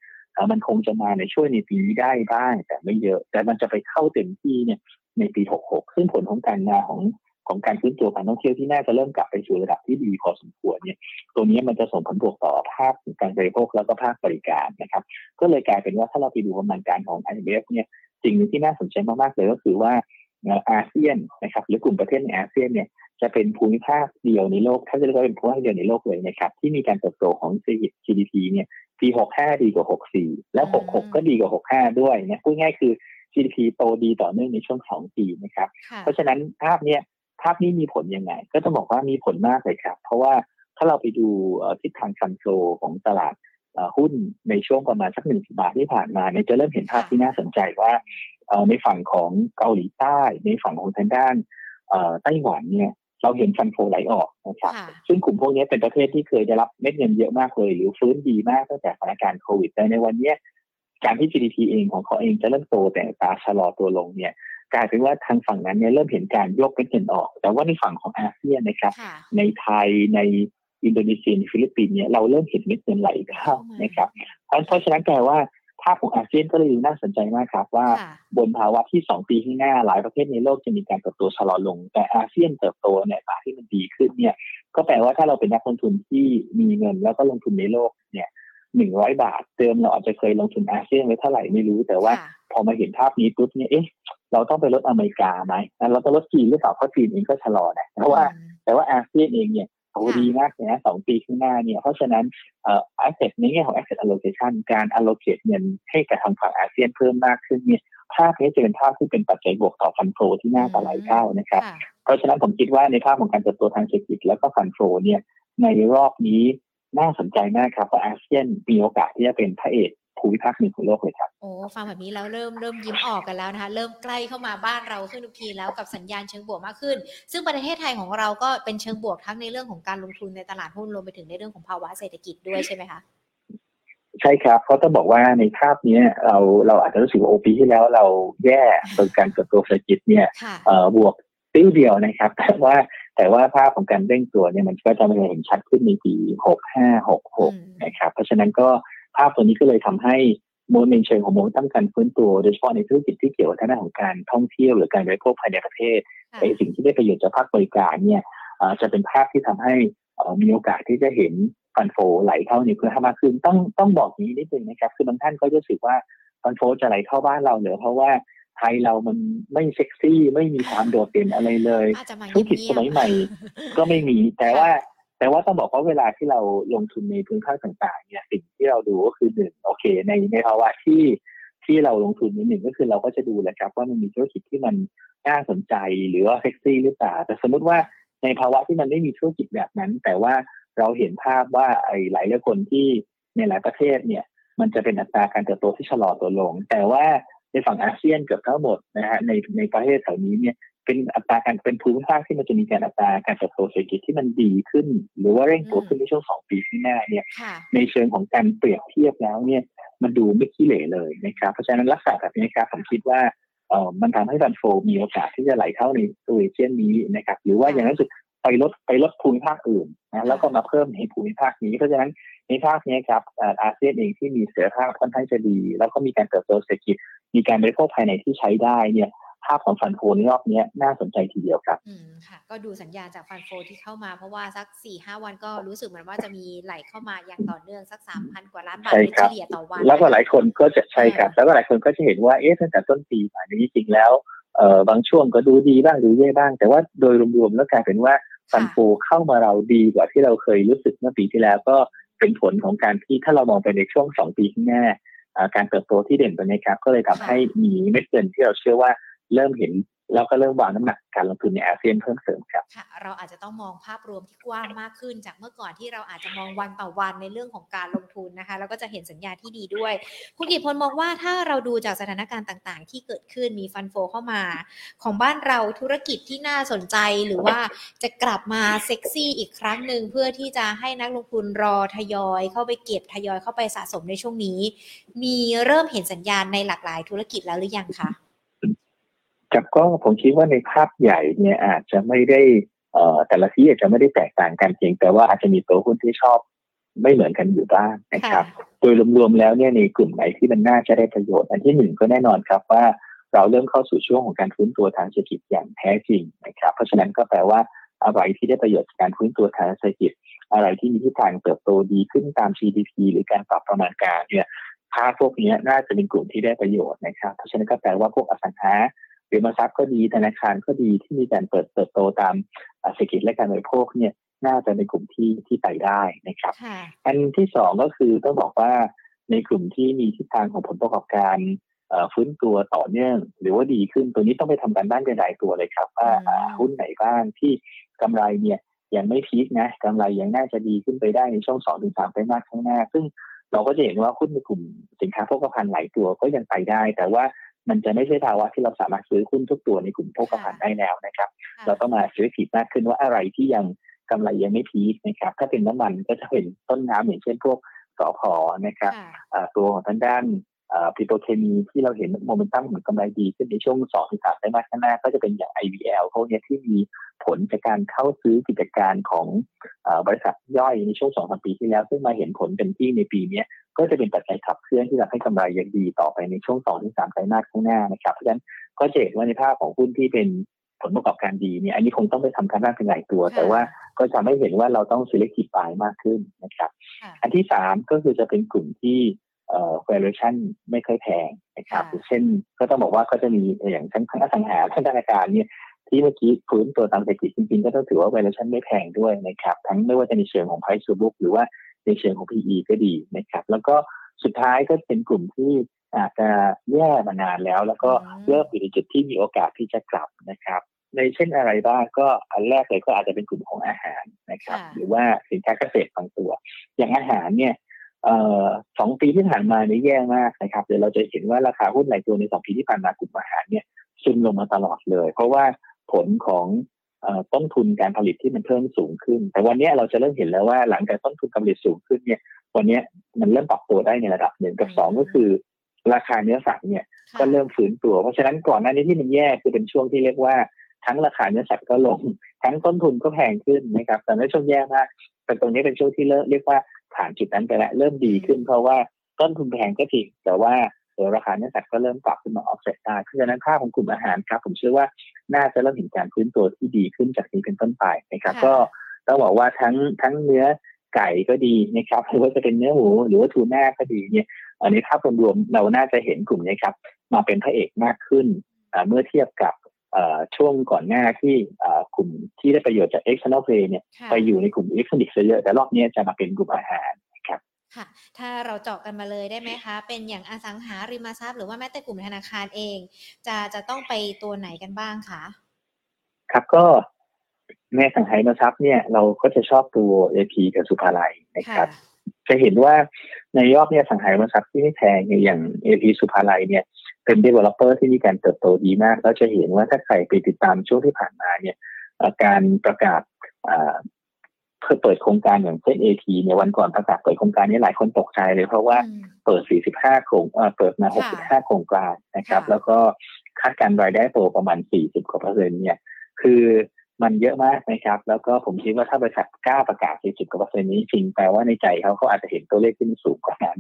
มันคงจะมาในช่วยในปีนี้ได้บ้างแต่ไม่เยอะ แต่มันจะไปเข้าเต็มที่เนี่ยในปี 66 ซึ่งผลของการงานของ ของการฟื้นตัวการท่องเที่ยวที่น่าจะเริ่มกลับไปสู่ระดับที่ดีพอสมควรเนี่ย ตัวนี้มันจะส่งผลบวกต่อภาพของการบริโภคแล้วก็ภาคบริการนะครับ ก็เลยกลายเป็นว่าถ้าเราไปดูประมาณการของ IMF เนี่ยสิ่งนึงที่น่าสนใจมากๆเลยก็คือว่าอาเซียนนะครับหรือกลุ่มประเทศในอาเซียนเนี่ยจะเป็นภูมิภาคเดียวในโลก ถ้าจะเรียกว่าเป็นภูมิภาคเดียวในโลกเลยนะครับที่มีการเติบโตของ GDP เนี่ยปี 65 ดีกว่า 64 และ66 ก็ดีกว่า 65 ด้วยนะพูดง่ายคือ GDP โตดีต่อเนื่องในช่วง 2 ปีนะครับ เพราะฉะนั้นภาพเนี้ย ภาพนี้มีผลยังไง ก็ต้องบอกว่ามีผลมากเลยครับ เพราะว่าถ้าเราไปดูทิศทางฟันโซของตลาดหุ้นในช่วงประมาณสักหนึ่งสัปดาห์ที่ผ่านมาเนี่ยจะเริ่มเห็นภาพที่น่าสนใจว่าในฝั่งของเกาหลีใต้ ในฝั่งของทางด้านไต้หวันเนี่ยเราเห็นฟันโฟไหลออกนะครับซึ่งกลุ่มพวกนี้เป็นประเทศที่เคยได้รับเม็ดเงินเยอะมากเลย หรือฟื้นดีมากตั้งแต่สถานการณ์โควิดแต่ในวันนี้การที่ GDP เองของเขาเองจะเริ่มโตในอัตราชะลอตัวลงเนี่ย กลายเป็นว่าทางฝั่งนั้นเนี่ยเริ่มเห็นการยกเป็นเงินออก แต่ว่าในฝั่งของอาเซียนนะครับ ในไทยในอินโดนีเซียฟิลิปปินส์เนี่ยเราเริ่มเห็นเม็ดเงินไหลเข้านะครับ เพราะฉะนั้นแปลว่าภาพของอาเซียนก็เลยน่าสนใจมากครับ ว่าบนภาวะที่สองปีข้างหน้าหลายประเทศในโลกจะมีการเติบโตชะลอลง แต่อาเซียนเติบโตในอัตราที่มันดีขึ้นเนี่ย ก็แปลว่าถ้าเราเป็นนักลงทุนที่มีเงินแล้วก็ลงทุนในโลกเนี่ยหนึ่งร้อยบาทเติมเราอาจจะเคยลงทุนอาเซียนไว้เท่าไหร่ไม่รู้ แต่ว่าพอมาเห็นภาพนี้ปุ๊บเนี่ยเอ๊ะ เราต้องไปลดอเมริกาไหมเราต้องลดจีนหรือเปล่าเพราะจีนเองก็ชะลอนะเพราะว่าแต่ว่าอาเซียนเองเนี่ยโอ้ดีมากเลยนะสองปีข้างหน้าเนี่ย เพราะฉะนั้นเอ่อ asset ในแง่ของ asset allocation การ allocate เงินให้กับทางฝั่งอาเซียนเพิ่มมากขึ้นเนี่ยภาพนี้จะเป็นภาพที่เป็นปัจจัยบวกต่อฟันโฟที่น่าตะไหลเข้านะครับ เพราะฉะนั้นผมคิดว่าในภาพของการเติบโตทางเศรษฐกิจแล้วก็ฟันโฟเนี่ยในรอบนี้น่าสนใจมากครับเพราะอาเซียนมีโอกาสที่จะเป็นพระเอก ภูมิภาคหนึ่งของโลกเลยครับโอ้ฟังแบบนี้แล้วเริ่มเริ่มยิ้มออกกันแล้วนะคะ เริ่มใกล้เข้ามาบ้านเราขึ้นทุกทีแล้วกับสัญญาณเชิงบวกมากขึ้น ซึ่งประเทศไทยของเราก็เป็นเชิงบวกทั้งในเรื่องของการลงทุนในตลาดหุ้นรวมไปถึงในเรื่องของภาวะเศรษฐกิจด้วยใช่ไหมคะใช่ครับเขาต้องบอกว่าในภาพนี้เราเราอาจจะรู้สึกว่าโอปีที่แล้วเราแย่โดยการเติบโตเศรษฐกิจเนี่ยบวกติ้วเดียวนะครับ แต่ว่าแต่ว่าภาพของการเร่งตัวเนี่ยมันก็จะมาเห็นชัดขึ้นในปีหกห้าหกหกนะครับ เพราะฉะนั้นก็ ภาพตัวนี้ก็เลยทำให้โมเมนเชิงของโมเมนตัมการฟื้นตัวโดยเฉพาะในธุรกิจที่เกี่ยวกับทางด้านของการท่องเที่ยวหรือการบริโภคภายในประเทศไอ้สิ่งที่ได้ประโยชน์จากภาคบริการเนี่ยจะเป็นภาพที่ทำให้มีโอกาสที่จะเห็นฟันโฟไหลเข้าในพื้นที่มากขึ้นต้องต้องบอกนี้นิดนึงนะครับ คือบางท่านก็จะรู้สึกว่าฟันโฟจะไหลเข้าบ้านเราเหรือเพราะว่าไทยเรามันไม่เซ็กซี่ไม่มีความโดดเด่นอะไรเลยธุรกิจสมัยใหม่ ก็ไม่มีแต่ว่า แต่ว่าต้องบอกว่าเวลาที่เราลงทุนในพื้นที่ต่างๆเนี่ยสิ่งที่เราดูก็คือหนึ่งโอเค ในในภาวะที่ที่เราลงทุนนิดหนึ่งก็คือเราก็จะดูแหละครับ ว่ามันมีธุรกิจที่มันน่าสนใจหรือว่าเซ็กซี่หรือเปล่าแต่สมมติว่าในภาวะที่มันไม่มีธุรกิจแบบนั้น แต่ว่าเราเห็นภาพว่าไอ้หลายหลายคนที่ในหลายประเทศเนี่ย มันจะเป็นอัตราการเติบโตที่ชะลอตัวลง แต่ว่าในฝั่งอาเซียนเกือบทั้งหมดนะฮะในในประเทศแถวนี้เนี่ย เป็นอัตราการเป็นภูมิภาคที่มันจะมีการอัตราการเติบโตเศรษฐกิจที่มันดีขึ้น หรือว่าเร่งตัวขึ้นในช่วงสองปีข้างหน้าเนี่ย ในเชิงของการเปรียบเทียบแล้วเนี่ยมันดูไม่ขี้เหร่เลยนะครับเพราะฉะนั้นลักษณะแบบนี้ครับผมคิดว่าเออมันทำให้บันโฟมีโอกาสที่จะไหลเข้าในตัวเอเชียนนี้นะครับ หรือว่าอย่างนั้นสุดไปลดไปลดภูมิภาคอื่นนะแล้วก็มาเพิ่มในภูมิภาคนี้เพราะฉะนั้นในภาคนี้ครับอาเซียนเองที่มีเสถียรภาพค่อนข้างจะดี แล้วก็มีการเติบโตเศรษฐกิจ มีการบริโภคภายในที่ใช้ได้เนี่ย ภาพของฟันโฟในรอบนี้น่าสนใจทีเดียวครับ อืมค่ะ ก็ดูสัญญาณจากฟันโฟที่เข้ามาเพราะว่าสักสี่ห้าวันก็รู้สึกเหมือนว่าจะมีไหลเข้ามาอย่างต่อเนื่องสักสามพันกว่าล้านบาทเฉลี่ยต่อวัน แล้วก็หลายคนก็จะใช่ครับ แล้วก็หลายคนก็จะเห็นว่าเอ๊ะตั้งแต่ต้นปีมานี้จริงแล้วเอ่อบางช่วงก็ดูดีบ้างดูแย่บ้าง แต่ว่าโดยรวมๆแล้วกลายเป็นว่าฟันโฟเข้ามาเราดีกว่าที่เราเคยรู้สึกเมื่อปีที่แล้วก็เป็นผลของการที่ถ้าเรามองไปในช่วงสองปีข้างหน้าการเติบโตที่เด่นตัวนี้ครับก็เลยทำให้มีเม็ดเงินที่เราเชื่อว่า เริ่มเห็นแล้วก็เริ่มวางน้ำหนักการลงทุนในอาเซียนเพิ่มเติมครับค่ะเราอาจจะต้องมองภาพรวมที่กว้างมากขึ้น จากเมื่อก่อนที่เราอาจจะมองวันต่อวันในเรื่องของการลงทุนนะคะ แล้วก็จะเห็นสัญญาณที่ดีด้วย คุณกิตพลมองว่าถ้าเราดูจากสถานการณ์ต่างๆ ที่เกิดขึ้นมีฟันโฟเข้ามา ของบ้านเราธุรกิจที่น่าสนใจหรือว่าจะกลับมาเซ็กซี่อีกครั้งหนึ่งเพื่อที่จะให้นักลงทุนรอทยอย เข้าไปเก็บทยอยเข้าไปสะสมในช่วงนี้ มีเริ่มเห็นสัญญาณในหลากหลายธุรกิจแล้วหรือยังคะ ครับก็ผมคิดว่าในภาพใหญ่เนี่ยอาจจะไม่ได้เอ่อแต่ละที่อาจจะไม่ได้แตกต่างกันเพียงแต่ว่าอาจจะมีตัวหุ้นที่ชอบไม่เหมือนกันอยู่บ้างนะครับ โดยรวมๆแล้วเนี่ยในกลุ่มไหนที่มันน่าจะได้ประโยชน์ อันที่หนึ่งก็แน่นอนครับว่าเราเริ่มเข้าสู่ช่วงของการฟื้นตัวทางเศรษฐกิจอย่างแท้จริงนะครับ เพราะฉะนั้นก็แปลว่าอะไรที่ได้ประโยชน์จากการฟื้นตัวทางเศรษฐกิจ อะไรที่มีทิศทางเติบโตดีขึ้นตาม GDP หรือการปรับประมาณการเนี่ยภาพพวกนี้น่าจะเป็นกลุ่มที่ได้ประโยชน์นะครับ เพราะฉะนั้นก็แปลว่าพวกอสังหา ริมทรัพย์ก็ดีธนาคารก็ดีที่มีการเปิดเติบโตตามเศรษฐกิจและการบริโภคเนี่ยน่าจะเป็นกลุ่มที่ที่ไปได้นะครับ อันที่สองก็คือต้องบอกว่าในกลุ่มที่มีทิศทางของผลประกอบการฟื้นตัวต่อเนื่อง หรือว่าดีขึ้นตัวนี้ต้องไปทำการบ้านกันหลายตัวเลยครับ ว่าหุ้นไหนบ้างที่กำไรเนี่ยยังไม่พีคนะกำไรยังน่าจะดีขึ้นไปได้ในช่วงสองถึงสามไตรมาสข้างหน้า ซึ่งเราก็จะเห็นว่าหุ้นในกลุ่มสินค้าโภคภัณฑ์หลายตัวก็ยังไปได้ แต่ว่า มันจะไม่ใช่ภาวะที่เราสามารถซื้อหุ้นทุกตัวในกลุ่มโภคภัณฑ์ได้แล้วนะครับ เราต้องมา selective มากขึ้นว่าอะไรที่ยังกำไรยังไม่ peak นะครับ ถ้าเป็นน้ำมันก็จะเป็นต้นน้ำอย่างเช่นพวกสอพอนะครับตัวของทางด้าน ปิโตรเคมีที่เราเห็นโมเมนตัมของกำไรดีขึ้นในช่วงสองถึงสามไตรมาสข้างหน้าก็จะเป็นอย่าง IVL พวกนี้ที่มีผลจากการเข้าซื้อกิจการของบริษัทย่อยในช่วงสองสามปีที่แล้ว ซึ่งมาเห็นผลเป็นที่ในปีนี้ก็จะเป็นปัจจัยขับเคลื่อนที่ทำให้กำไรยังดีต่อไปในช่วงสองถึงสามไตรมาสข้างหน้านะครับเพราะฉะนั้นก็จะเห็นว่าในภาพของหุ้นที่เป็นผลประกอบการดีเนี่ยอันนี้คงต้องไปทำการบ้านเป็นหลายตัว แต่ว่าก็จะไม่เห็นว่าเราต้อง selective buy มากขึ้นนะครับ อันที่สามก็คือจะเป็นกลุ่มที่ เอ่อ valuation ไม่ค่อยแพงนะครับเช่นก็ต้องบอกว่าก็จะมีอย่างทั้งทั้งอสังหาทั้งธนาคารเนี่ยที่เมื่อกี้ฟื้นตัวตามเศรษฐกิจจริงๆ ก็ต้องถือว่า valuation ไม่แพงด้วยนะครับ ทั้งไม่ว่าจะในเชิงของ price to book หรือว่าในเชิงของ PE ก็ดีนะครับ แล้วก็สุดท้ายก็เป็นกลุ่มที่อาจจะแย่มานานแล้ว แล้วก็เริ่มอยู่ในจุดที่มีโอกาสที่จะกลับนะครับ ในเช่นอะไรบ้างก็อันแรกเลยก็อาจจะเป็นกลุ่มของอาหารนะครับ หรือว่าสินค้าเกษตรบางตัว อย่างอาหารเนี่ย สองปีที่ผ่านมาเนี่ยแย่มากนะครับเดี๋ยวเราจะเห็นว่าราคาหุ้นหลายตัวในสองปีที่ผ่านมากลุ่มอาหารเนี่ยซึมลงมาตลอดเลย เพราะว่าผลของต้นทุนการผลิตที่มันเพิ่มสูงขึ้น แต่วันนี้เราจะเริ่มเห็นแล้วว่าหลังจากต้นทุนการผลิตสูงขึ้นเนี่ยวันนี้มันเริ่มปรับตัวได้ในระดับหนึ่งกับสองก็คือ ราคาเนื้อสัตว์เนี่ยก็เริ่มฟื้นตัว เพราะฉะนั้นก่อนหน้านี้ที่มันแย่คือเป็นช่วงที่เรียกว่าทั้งราคาเนื้อสัตว์ก็ลง ทั้งต้นทุนก็แพงขึ้นนะครับแต่ในช่วงแย่มากแต่ตรงนี้เป็นช่วงที่เรียกว่า ผ่านจุดนั้นไปแล้วเริ่มดีขึ้น เพราะว่าต้นทุนแพงก็จริงแต่ว่าราคาเนื้อสัตว์ก็เริ่มปรับขึ้นมาออฟเซ็ตได้เพราะฉะนั้นภาพของกลุ่มอาหารครับ ผมเชื่อว่าน่าจะเริ่มเห็นการฟื้นตัวที่ดีขึ้นจากนี้เป็นต้นไปนะครับ ก็ต้องบอกว่าทั้งทั้งเนื้อไก่ก็ดีนะครับหรือว่าจะเป็นเนื้อหมูหรือว่าทูน่าก็ดีเนี่ยอันนี้ภาพรวมเราน่าจะเห็นกลุ่มนี้ครับ มาเป็นพระเอกมากขึ้นเมื่อเทียบกับ ช่วงก่อนหน้าที่กลุ่มที่ได้ประโยชน์จาก external play เนี่ยไปอยู่ในกลุ่มอิเล็กทรอนิกส์เยอะแต่รอบนี้จะมาเป็นกลุ่มอาหารครับค่ะ ถ้าเราเจาะกันมาเลยได้ไหมคะ เป็นอย่างอสังหาริมทรัพย์หรือว่าแม้แต่กลุ่มธนาคารเอง จะจะต้องไปตัวไหนกันบ้างคะครับก็แม่สังหาริมทรัพย์เนี่ยเราก็จะชอบตัว AP กับสุภาลัยนะครับ จะเห็นว่าในรอบเนี่ยสังหาริมทรัพย์ที่ไม่แพงอย่าง AP สุภาลัยเนี่ย เป็น developer ที่มีการเติบโตดีมาก แล้วจะเห็นว่าถ้าใครไปติดตามช่วงที่ผ่านมาเนี่ยการประกาศเพื่อเปิดโครงการอย่างเช่น AT เนี่ยวันก่อนประกาศเปิดโครงการนี้หลายคนตกใจเลย เพราะว่าเปิด 45 โครงเปิดมา 65 โครงการนะครับ แล้วก็คาดการรายได้โตประมาณ 40กว่าเปอร์เซ็นต์เนี่ย คือ มันเยอะมากนะครับ แล้วก็ผมคิดว่าถ้าบริษัทกล้าประกาศ 40กว่าเปอร์เซ็นต์นี้จริงแปลว่าในใจเขาเขาอาจจะเห็นตัวเลขที่มันสูงกว่านั้น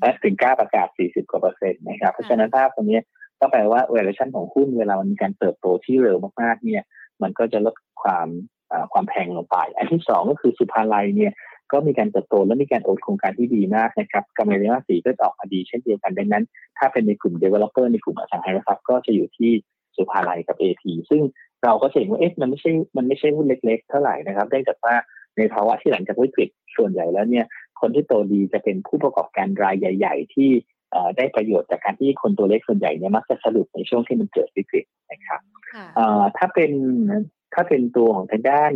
และถึงกล้าประกาศ 40กว่าเปอร์เซ็นต์นะครับ เพราะฉะนั้นภาพตรงนี้ก็แปลว่า valuation ของหุ้นเวลามันมีการเติบโตที่เร็วมากๆเนี่ย มันก็จะลดความความแพงลงไป อันที่สองก็คือสุภาลัยเนี่ยก็มีการเติบโตและมีการโอนโครงการที่ดีมากนะครับกำไรไตรมาสสี่ก็ออกมาดีเช่นเดียวกันดังนั้น ถ้าเป็นในกลุ่ม developer ในกลุ่มอสังหาริมทรัพย์ก็จะอยู่ที่สุภาลัยกับ AP ซึ่ง เราก็เห็นว่าเอ๊ะมันไม่ใช่มันไม่ใช่หุ้นเล็ก ๆ เท่าไหร่นะครับเนื่องจากว่าในภาวะที่หลังจากวิกฤตส่วนใหญ่แล้วเนี่ย คนที่โตดีจะเป็นผู้ประกอบการรายใหญ่ ๆ ที่ได้ประโยชน์จากการที่คนตัวเล็กส่วนใหญ่เนี่ยมักจะสรุปในช่วงที่มันเกิดวิกฤตนะครับถ้าเป็นถ้าเป็นตัวของทางด้าน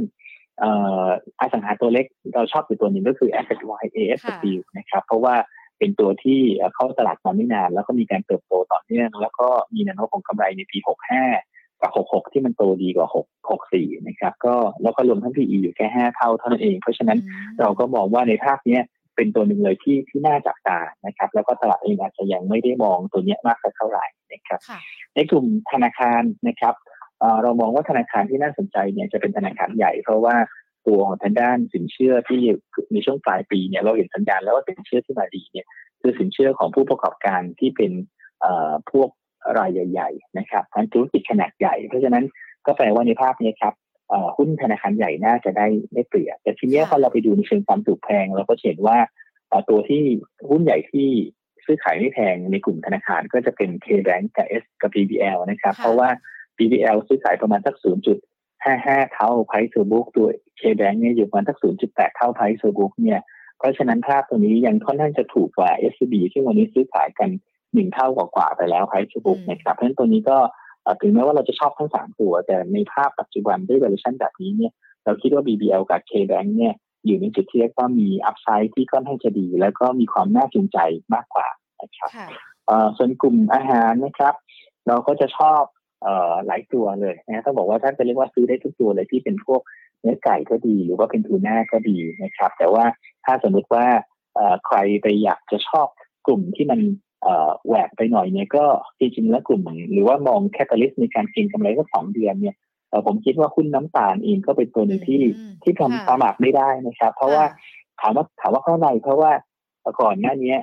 อสังหาตัวเล็กเราชอบอยู่ตัวหนึ่งก็คือ Asset Y AS Steel นะครับ เพราะว่าเป็นตัวที่เข้าตลาดมาไม่นาน แล้วก็มีการเติบโตต่อเนื่อง แล้วก็มีแนวโน้มของกำไรในปี 65 กับ 66 ที่มันโตดีกว่า 6 64 นะครับ ก็แล้วก็รวมทั้ง PE อยู่แค่ 5 เท่าเท่านั้นเอง เพราะฉะนั้นเราก็มองว่าในภาคนี้เป็นตัวหนึ่งเลยที่ที่น่าจับตานะครับ แล้วก็ตลาดเองอาจจะยังไม่ได้มองตัวนี้มากสักเท่าไหร่นะครับ ในกลุ่มธนาคารนะครับเรามองว่าธนาคารที่น่าสนใจเนี่ยจะเป็นธนาคารใหญ่ เพราะว่าตัวของทางด้านสินเชื่อที่ในช่วงปลายปีเนี่ยเราเห็นสัญญาณแล้วว่าสินเชื่อที่มาดีเนี่ยคือสินเชื่อของผู้ประกอบการที่เป็นพวก รายใหญ่ๆนะครับทั้งธุรกิจขนาดใหญ่ เพราะฉะนั้นก็แปลว่าในภาพนี้ครับหุ้นธนาคารใหญ่น่าจะได้ได้เปรียบแต่ทีนี้พอเราไปดูในเชิงความถูกแพง เราก็เห็นว่าตัวที่หุ้นใหญ่ที่ซื้อขายไม่แพงในกลุ่มธนาคารก็จะเป็น K-Bank กับ S กับ BBL นะครับ เพราะว่า BBL ซื้อขายประมาณสัก 0.55 เท่า price to book ตัว K-Bank เนี่ยอยู่ประมาณสัก 0.8 เท่า price to book เนี่ยเพราะฉะนั้นภาพตัวนี้ยังค่อนข้างจะถูกกว่า SCB ที่วันนี้ซื้อขายกัน หนึ่งเท่ากว่าๆไปแล้ว price to book นะครับเพราะฉะนั้นตัวนี้ก็ถึงแม้ว่าเราจะชอบทั้งสามตัว แต่ในภาพปัจจุบันด้วย valuation แบบนี้เนี่ยเราคิดว่า BBL กับ K-Bank เนี่ยอยู่ในจุดที่เรียกว่ามี upside ที่ค่อนข้างจะดี แล้วก็มีความน่าจูงใจมากกว่านะครับส่วนกลุ่มอาหารนะครับ เราก็จะชอบหลายตัวเลยนะต้องบอกว่าแทบจะเรียกว่าซื้อได้ทุกตัวเลยที่เป็นพวกเนื้อไก่ก็ดี หรือว่าเป็นทูน่าก็ดีนะครับ แต่ว่าถ้าสมมติว่าใครไปอยากจะชอบกลุ่มที่มัน แหวกไปหน่อยเนี่ยก็จริงๆแล้วกลุ่มหรือว่ามอง catalyst ในการเก็งกำไรสักสองเดือนเนี่ยผมคิดว่าหุ้นน้ำตาลเองก็เป็นตัวหนึ่งที่ที่ทำประมาทไม่ได้นะครับ เพราะว่าถามว่าถามว่าเพราะอะไรเพราะว่าก่อนหน้านี้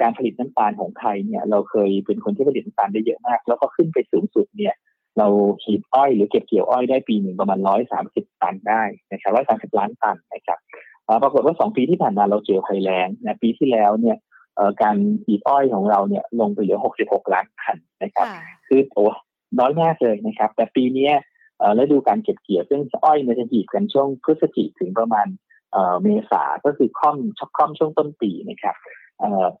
การผลิตน้ำตาลของไทยเนี่ย เราเคยเป็นคนที่ผลิตน้ำตาลได้เยอะมาก แล้วก็ขึ้นไปสูงสุดเนี่ย เราหีบอ้อยหรือเก็บเกี่ยวอ้อยได้ปีหนึ่งประมาณร้อยสามสิบตันได้นะครับร้อยสามสิบล้านตันนะครับปรากฏว่าสองปีที่ผ่านมาเราเจอภัยแล้งนะปีที่แล้วเนี่ย การหีบอ้อยของเราเนี่ยลงไปเหลือหกสิบหกล้านตันนะครับ คือโอ้น้อยมากเลยนะครับ แต่ปีนี้ฤดูการเก็บเกี่ยวซึ่งอ้อยมันจะหีบกันช่วงพฤศจิกถึงประมาณเมษาก็คือค่อมช็อคค่อมช่วงต้นปีนะครับ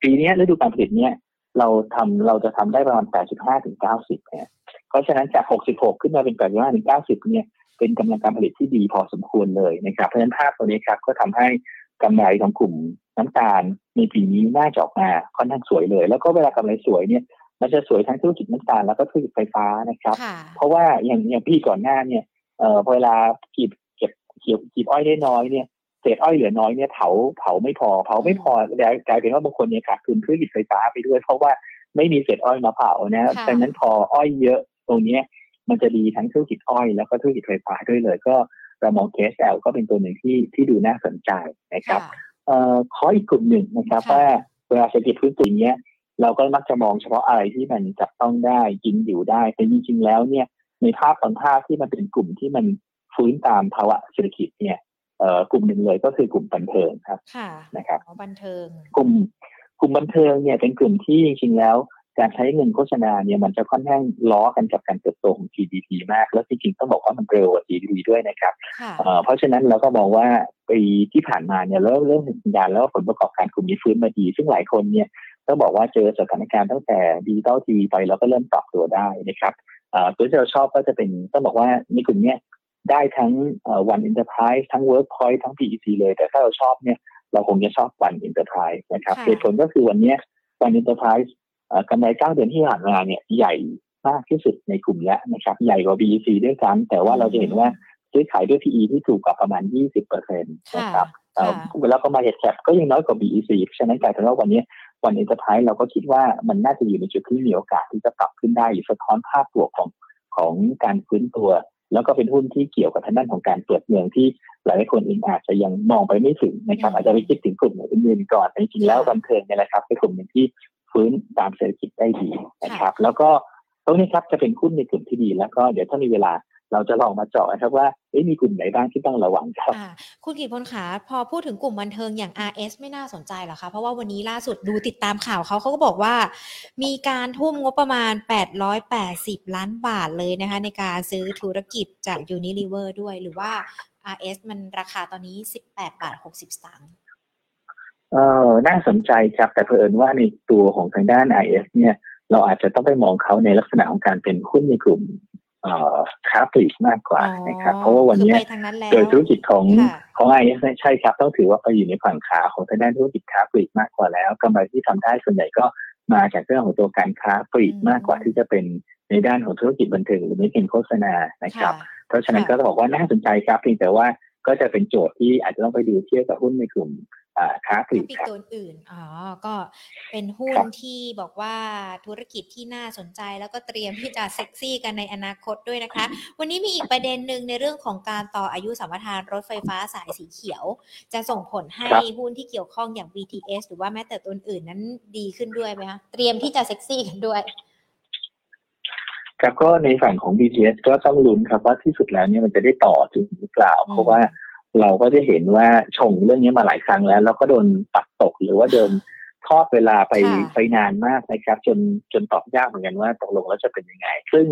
ปีนี้ฤดูการผลิตเนี้ยเราทำเราจะทำได้ประมาณ 85ถึง90เนี่ยเพราะฉะนั้นจาก 66 ขึ้นมาเป็น 85ถึง90 เนี่ยเป็นกำลังการผลิตที่ดีพอสมควรเลยนะครับ เพราะฉะนั้นภาพตัวนี้ครับก็ทำให้กำไรของกลุ่ม น้ำตาลในปีนี้น่าจะออกมาค่อนข้างสวยเลย แล้วก็เวลากำไรสวยเนี่ยมันจะสวยทั้งธุรกิจน้ำตาลแล้วก็ธุรกิจไฟฟ้านะครับ เพราะว่าอย่างอย่างปีก่อนหน้าเนี่ยเอ่อเวลาเก็บเก็บเกี่ยวเก็บอ้อยได้น้อยเนี่ยเศษอ้อยเหลือน้อยเนี่ยเผาเผาไม่พอเผาไม่พอกลายเป็นว่าบางคนเนี่ยขาดทุนธุรกิจไฟฟ้าไปด้วย เพราะว่าไม่มีเศษอ้อยมาเผานะดังนั้นพออ้อยเยอะตรงนี้มันจะดีทั้งธุรกิจอ้อยแล้วก็ธุรกิจไฟฟ้าด้วยเลย ก็เรามอง KSL ก็เป็นตัวหนึ่งที่ที่ดูน่าสนใจนะครับเอ่อ ขออีกกลุ่มหนึ่งนะครับว่าเวลาเศรษฐกิจพื้นตัวเนี้ยเราก็มักจะมองเฉพาะอะไรที่มันจับต้องได้กินอยู่ได้แต่จริงๆแล้วเนี่ยในภาพบางภาพที่มันเป็นกลุ่มที่มันฟื้นตามภาวะเศรษฐกิจเนี่ยกลุ่มหนึ่งเลยก็คือกลุ่มบันเทิงครับนะครับบันเทิง กลุ่มกลุ่มบันเทิงเนี่ยเป็นกลุ่มที่จริงๆแล้ว การใช้เงินโฆษณาเนี่ยมันจะค่อนข้างล้อกันกับการเติบโตของ GDP มาก แล้วจริงๆต้องบอกว่ามันเร็วกว่า GDP ด้วยนะครับ เพราะฉะนั้นเราก็มองว่าปีที่ผ่านมาเนี่ยเริ่มเริ่มเห็นสัญญาณแล้วผลประกอบการกลุ่มนี้ฟื้นมาดี ซึ่งหลายคนเนี่ยต้องบอกว่าเจอสถานการณ์ตั้งแต่ดิจิตอลทีวีไปเราก็เริ่มปรับตัวได้นะครับตัวที่เราชอบก็จะเป็นต้องบอกว่าในกลุ่มนี้ได้ทั้งวันอินเตอร์ไพรส์ทั้งเวิร์กพอยต์ทั้ง PEC เลย แต่ถ้าเราชอบเนี่ยเราคงจะชอบ One Enterprise นะครับเหตุผลก็คือวันนี้ One Enterprise กำไรเก้าเดือนที่ผ่านมาเนี่ยใหญ่มากที่สุดในกลุ่มแล้วนะครับ ใหญ่กว่า BEC ด้วยซ้ำแต่ว่าเราจะเห็นว่าซื้อขายด้วย PE ที่ถูกกว่าประมาณ 20เปอร์เซ็นต์นะครับแล้วก็ market cap ก็ยังน้อยกว่า BEC เพราะฉะนั้นกลายเป็นว่าวันนี้ One Enterprise เราก็คิดว่ามันน่าจะอยู่ในจุดที่มีโอกาสที่จะปรับขึ้นได้อยู่สะท้อนภาพตัวของของการฟื้นตัว แล้วก็เป็นหุ้นที่เกี่ยวกับทางด้านของการเปิดเมืองที่หลายคนเองอาจจะยังมองไปไม่ถึงนะครับอาจจะไปคิดถึงกลุ่มอื่นๆก่อนแต่จริงๆแล้วบันเทิงเนี่ยแหละครับเป็นกลุ่มหนึ่งที่ ฟื้นตามเศรษฐกิจได้ดีนะครับ แล้วก็ตรงนี้ครับจะเป็นหุ้นในกลุ่มที่ดี แล้วก็เดี๋ยวถ้ามีเวลาเราจะลองมาเจาะครับว่ามีกลุ่มไหนบ้างที่ต้องระวังครับคุณกิตพลขาพอพูดถึงกลุ่มบันเทิงอย่าง RS ไม่น่าสนใจหรอคะ เพราะว่าวันนี้ล่าสุดดูติดตามข่าวเขาเขาก็บอกว่า มีการทุ่มงบประมาณ 880 ล้านบาทเลยนะคะ ในการซื้อธุรกิจจาก Unilever ด้วยหรือว่า RS มันราคาตอนนี้ 18 บาท 60สตางค์ เออน่าสนใจครับแต่เผอิญว่าในตัวของทางด้าน IS เนี่ย เราอาจจะต้องไปมองเขาในลักษณะของการเป็นหุ้นในกลุ่มค้าปลีกมากกว่านะครับ เพราะว่าวันนี้โดยธุรกิจของของไอเอสใช่ครับ ต้องถือว่าไปอยู่ในฝั่งขาของทางด้านธุรกิจค้าปลีกมากกว่าแล้วกำไรที่ทำได้ส่วนใหญ่ก็มาจากเรื่องของตัวการค้าปลีกมากกว่าที่จะเป็นในด้านของธุรกิจบันเทิงหรือไม่เป็นโฆษณานะครับ เพราะฉะนั้นก็ต้องบอกว่าน่าสนใจครับเพียงแต่ว่าก็จะเป็นโจทย์ที่อาจจะต้องไปดูเทียบกับหุ้นในกลุ่ม ค้าปลีกครับตัวอื่นอ๋อก็เป็นหุ้นที่บอกว่าธุรกิจที่น่าสนใจแล้วก็เตรียมที่จะเซ็กซี่กันในอนาคตด้วยนะคะ วันนี้มีอีกประเด็นหนึ่งในเรื่องของการต่ออายุสัมปทานรถไฟฟ้าสายสีเขียว จะส่งผลให้หุ้นที่เกี่ยวข้องอย่าง BTS หรือว่าแม้แต่ตัวอื่นนั้นดีขึ้นด้วยไหมคะเตรียมที่จะเซ็กซี่กันด้วยครับก็ในฝั่งของ BTS ก็ต้องลุ้นครับว่าที่สุดแล้วเนี่ยมันจะได้ต่อจริงหรือเปล่า เพราะว่า เราก็จะเห็นว่าชงเรื่องนี้มาหลายครั้งแล้ว แล้วก็โดนตัดตกหรือว่าเดินทอดเวลาไปไปนานมากนะครับ จนจนตอบยากเหมือนกันว่าตกลงแล้วจะเป็นยังไง ซึ่ง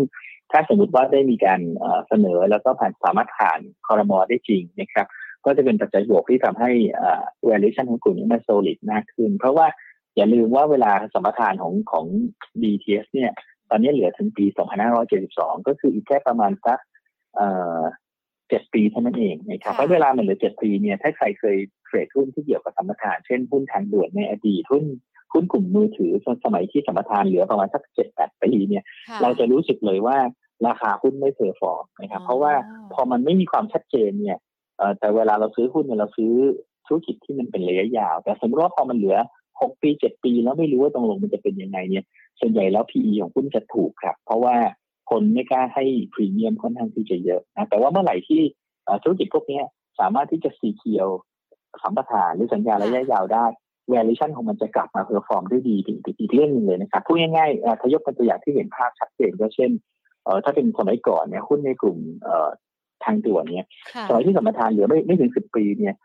ถ้าสมมติว่าได้มีการเสนอแล้วก็ผ่านสามารถผ่านคอรมอได้จริงนะครับ ก็จะเป็นปัจจัยบวกที่ทำให้ valuation ของกลุ่มนี้มัน solid มากขึ้น เพราะว่าอย่าลืมว่าเวลาสมรทานของของ BTS เนี่ย ตอนนี้เหลือถึงปี 2572 ก็คืออีกแค่ประมาณสัก เจ็ดปีเท่านั้นเองนะครับเพราะเวลามันเหลือเจ็ดปีเนี่ยถ้าใครเคย trade หุ้นที่เกี่ยวกับสัมปทานเช่นหุ้นทางด่วนในอดีตหุ้นหุ้นกลุ่มมือถือสมัยที่สัมปทานเหลือประมาณสักเจ็ดแปดปีเนี่ย เราจะรู้สึกเลยว่าราคาหุ้นไม่ perform นะครับเพราะว่าพอมันไม่มีความชัดเจนเนี่ยแต่เวลาเราซื้อหุ้นเนี่ยเราซื้อธุรกิจที่มันเป็นระยะยาว แต่สมมติว่าพอมันเหลือหกปีเจ็ดปีแล้วไม่รู้ว่าตกลงมันจะเป็นยังไงเนี่ย ส่วนใหญ่แล้ว PE ของหุ้นจะถูกครับ เพราะว่า คนไม่กล้าให้พรีเมียมค่อนข้างที่จะเยอะนะแต่ว่าเมื่อไหร่ที่ธุรกิจพวกนี้สามารถที่จะ secure สัมปทานหรือสัญญาระยะยาวได้ valuation ของมันจะกลับมา perform ได้ดีอีกเรื่องนึงเลยนะครับพูดง่ายๆถ้ายกเป็นตัวอย่างที่เห็นภาพชัดเจนก็เช่นถ้าเป็นสมัยก่อนเนี่ยหุ้นในกลุ่มทางด่วนเนี่ยสมัยที่สัมปทานเหลือไม่ไม่ถึงสิบปีเนี่ย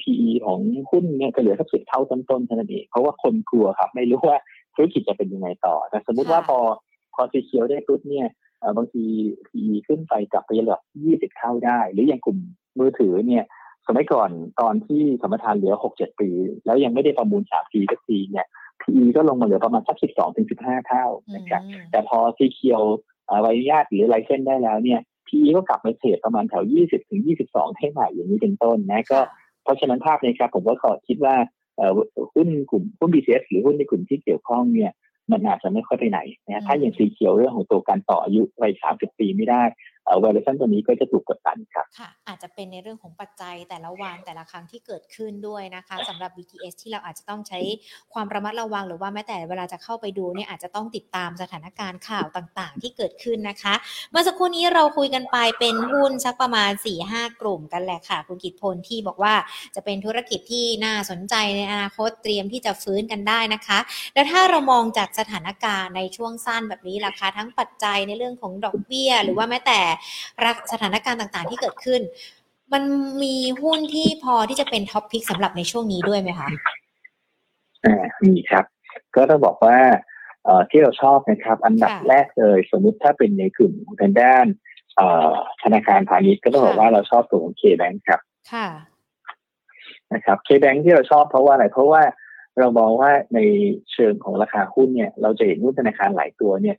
PE ของหุ้นเนี่ยจะเหลือสักสิบเท่าต้นๆเท่านั้นเองเพราะว่าคนกลัวครับ ไม่รู้ว่าธุรกิจจะเป็นยังไงต่อ แต่สมมุติว่าพอพอซีเคียวได้ปุ๊บเนี่ย บางที PE ขึ้นไปกลับไประดับ20เท่าได้ หรืออย่างกลุ่มมือถือเนี่ย สมัยก่อนตอนที่สมรทานเหลือ6-7ปี แล้วยังไม่ได้ประมูล3ปีก็ปีเนี่ย PE ก็ลงมาเหลือประมาณสัก12ถึง15เท่านะครับแต่พอซีเคียวใบอนุญาตหรือไลเซนได้แล้วเนี่ย PE ก็กลับมาเทรดประมาณแถว20ถึง22ให้ใหม่อย่างนี้เป็นต้นนะก็เพราะฉะนั้นภาพนี้ครับผมก็ขอคิดว่าหุ้นกลุ่มหุ้น BCS หรือหุ้นในกลุ่มที่เกี่ยวข้องเนี่ย มันอาจจะไม่ค่อยไปไหนนะถ้าอย่างสีเขียวเรื่องของตัวการต่ออายุไปสามสิบปีไม่ได้ เวอร์ชันตัวนี้ก็จะถูกกดดันครับค่ะ อาจจะเป็นในเรื่องของปัจจัยแต่ละวันแต่ละครั้งที่เกิดขึ้นด้วยนะคะสำหรับ BTS ที่เราอาจจะต้องใช้ความระมัดระวังหรือว่าแม้แต่เวลาจะเข้าไปดูเนี่ยอาจจะต้องติดตามสถานการณ์ข่าวต่างๆ ที่เกิดขึ้นนะคะ เมื่อสักครู่นี้เราคุยกันไปเป็นหุ้นสักประมาณ4ี่ห้ากลุ่มกันแหละค่ะ คุณกิตพลที่บอกว่าจะเป็นธุรกิจที่น่าสนใจในอนาคตเตรียมที่จะฟื้นกันได้นะคะ แล้วถ้าเรามองจากสถานการณ์ในช่วงสั้นแบบนี้ราคาทั้งปัจจัยในเรื่องของดอกเบี้ย หรือว่าแม้แต่สถานการณ์ต่างๆ ที่เกิดขึ้น มันมีหุ้นที่พอที่จะเป็น top pick สำหรับในช่วงนี้ด้วยไหมคะอ่ามีครับ ก็ต้องบอกว่าเอ่อที่เราชอบนะครับ อันดับแรกเลย สมมุติถ้าเป็นในกลุ่มทางด้านเอ่อธนาคารพาณิชย์ก็ต้องบอกว่าเราชอบตัวของเคแบงค์ครับค่ะนะครับเคแบงค์ที่เราชอบเพราะว่าอะไรเพราะว่าเรามองว่าในเชิงของราคาหุ้นเนี่ย เราจะเห็นหุ้นธนาคารหลายตัวเนี่ย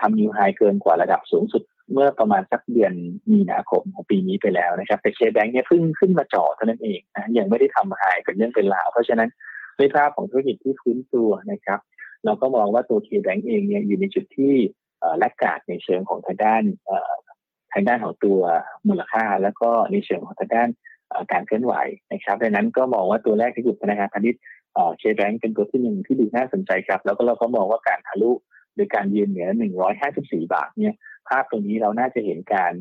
ทำนิวไฮเกินกว่าระดับสูงสุด เมื่อประมาณสักเดือนมีนาคมของปีนี้ไปแล้วนะครับ แต่เคแบงค์เนี่ยเพิ่งขึ้นมาจ่อเท่านั้นเองนะยังไม่ได้ทำหายเป็นเรื่องเป็นราว เพราะฉะนั้นด้วยภาพของธุรกิจที่ฟื้นตัวนะครับ เราก็มองว่าตัว K-Bank เองเนี่ยอยู่ในจุดที่แลกกาดในเชิงของทางด้านทางด้านของตัวมูลค่า แล้วก็ในเชิงของทางด้านการเคลื่อนไหวนะครับดังนั้นก็มองว่าตัวแรกที่อยู่ธนาคารพาณิชย์เคแบงก์เป็นตัวที่หนึ่งที่ดูน่าสนใจครับ แล้วก็เราก็มองว่าการทะลุโดยการยืนเหนือ 154 บาทเนี่ย ภาพตรงนี้เราน่าจะเห็นการ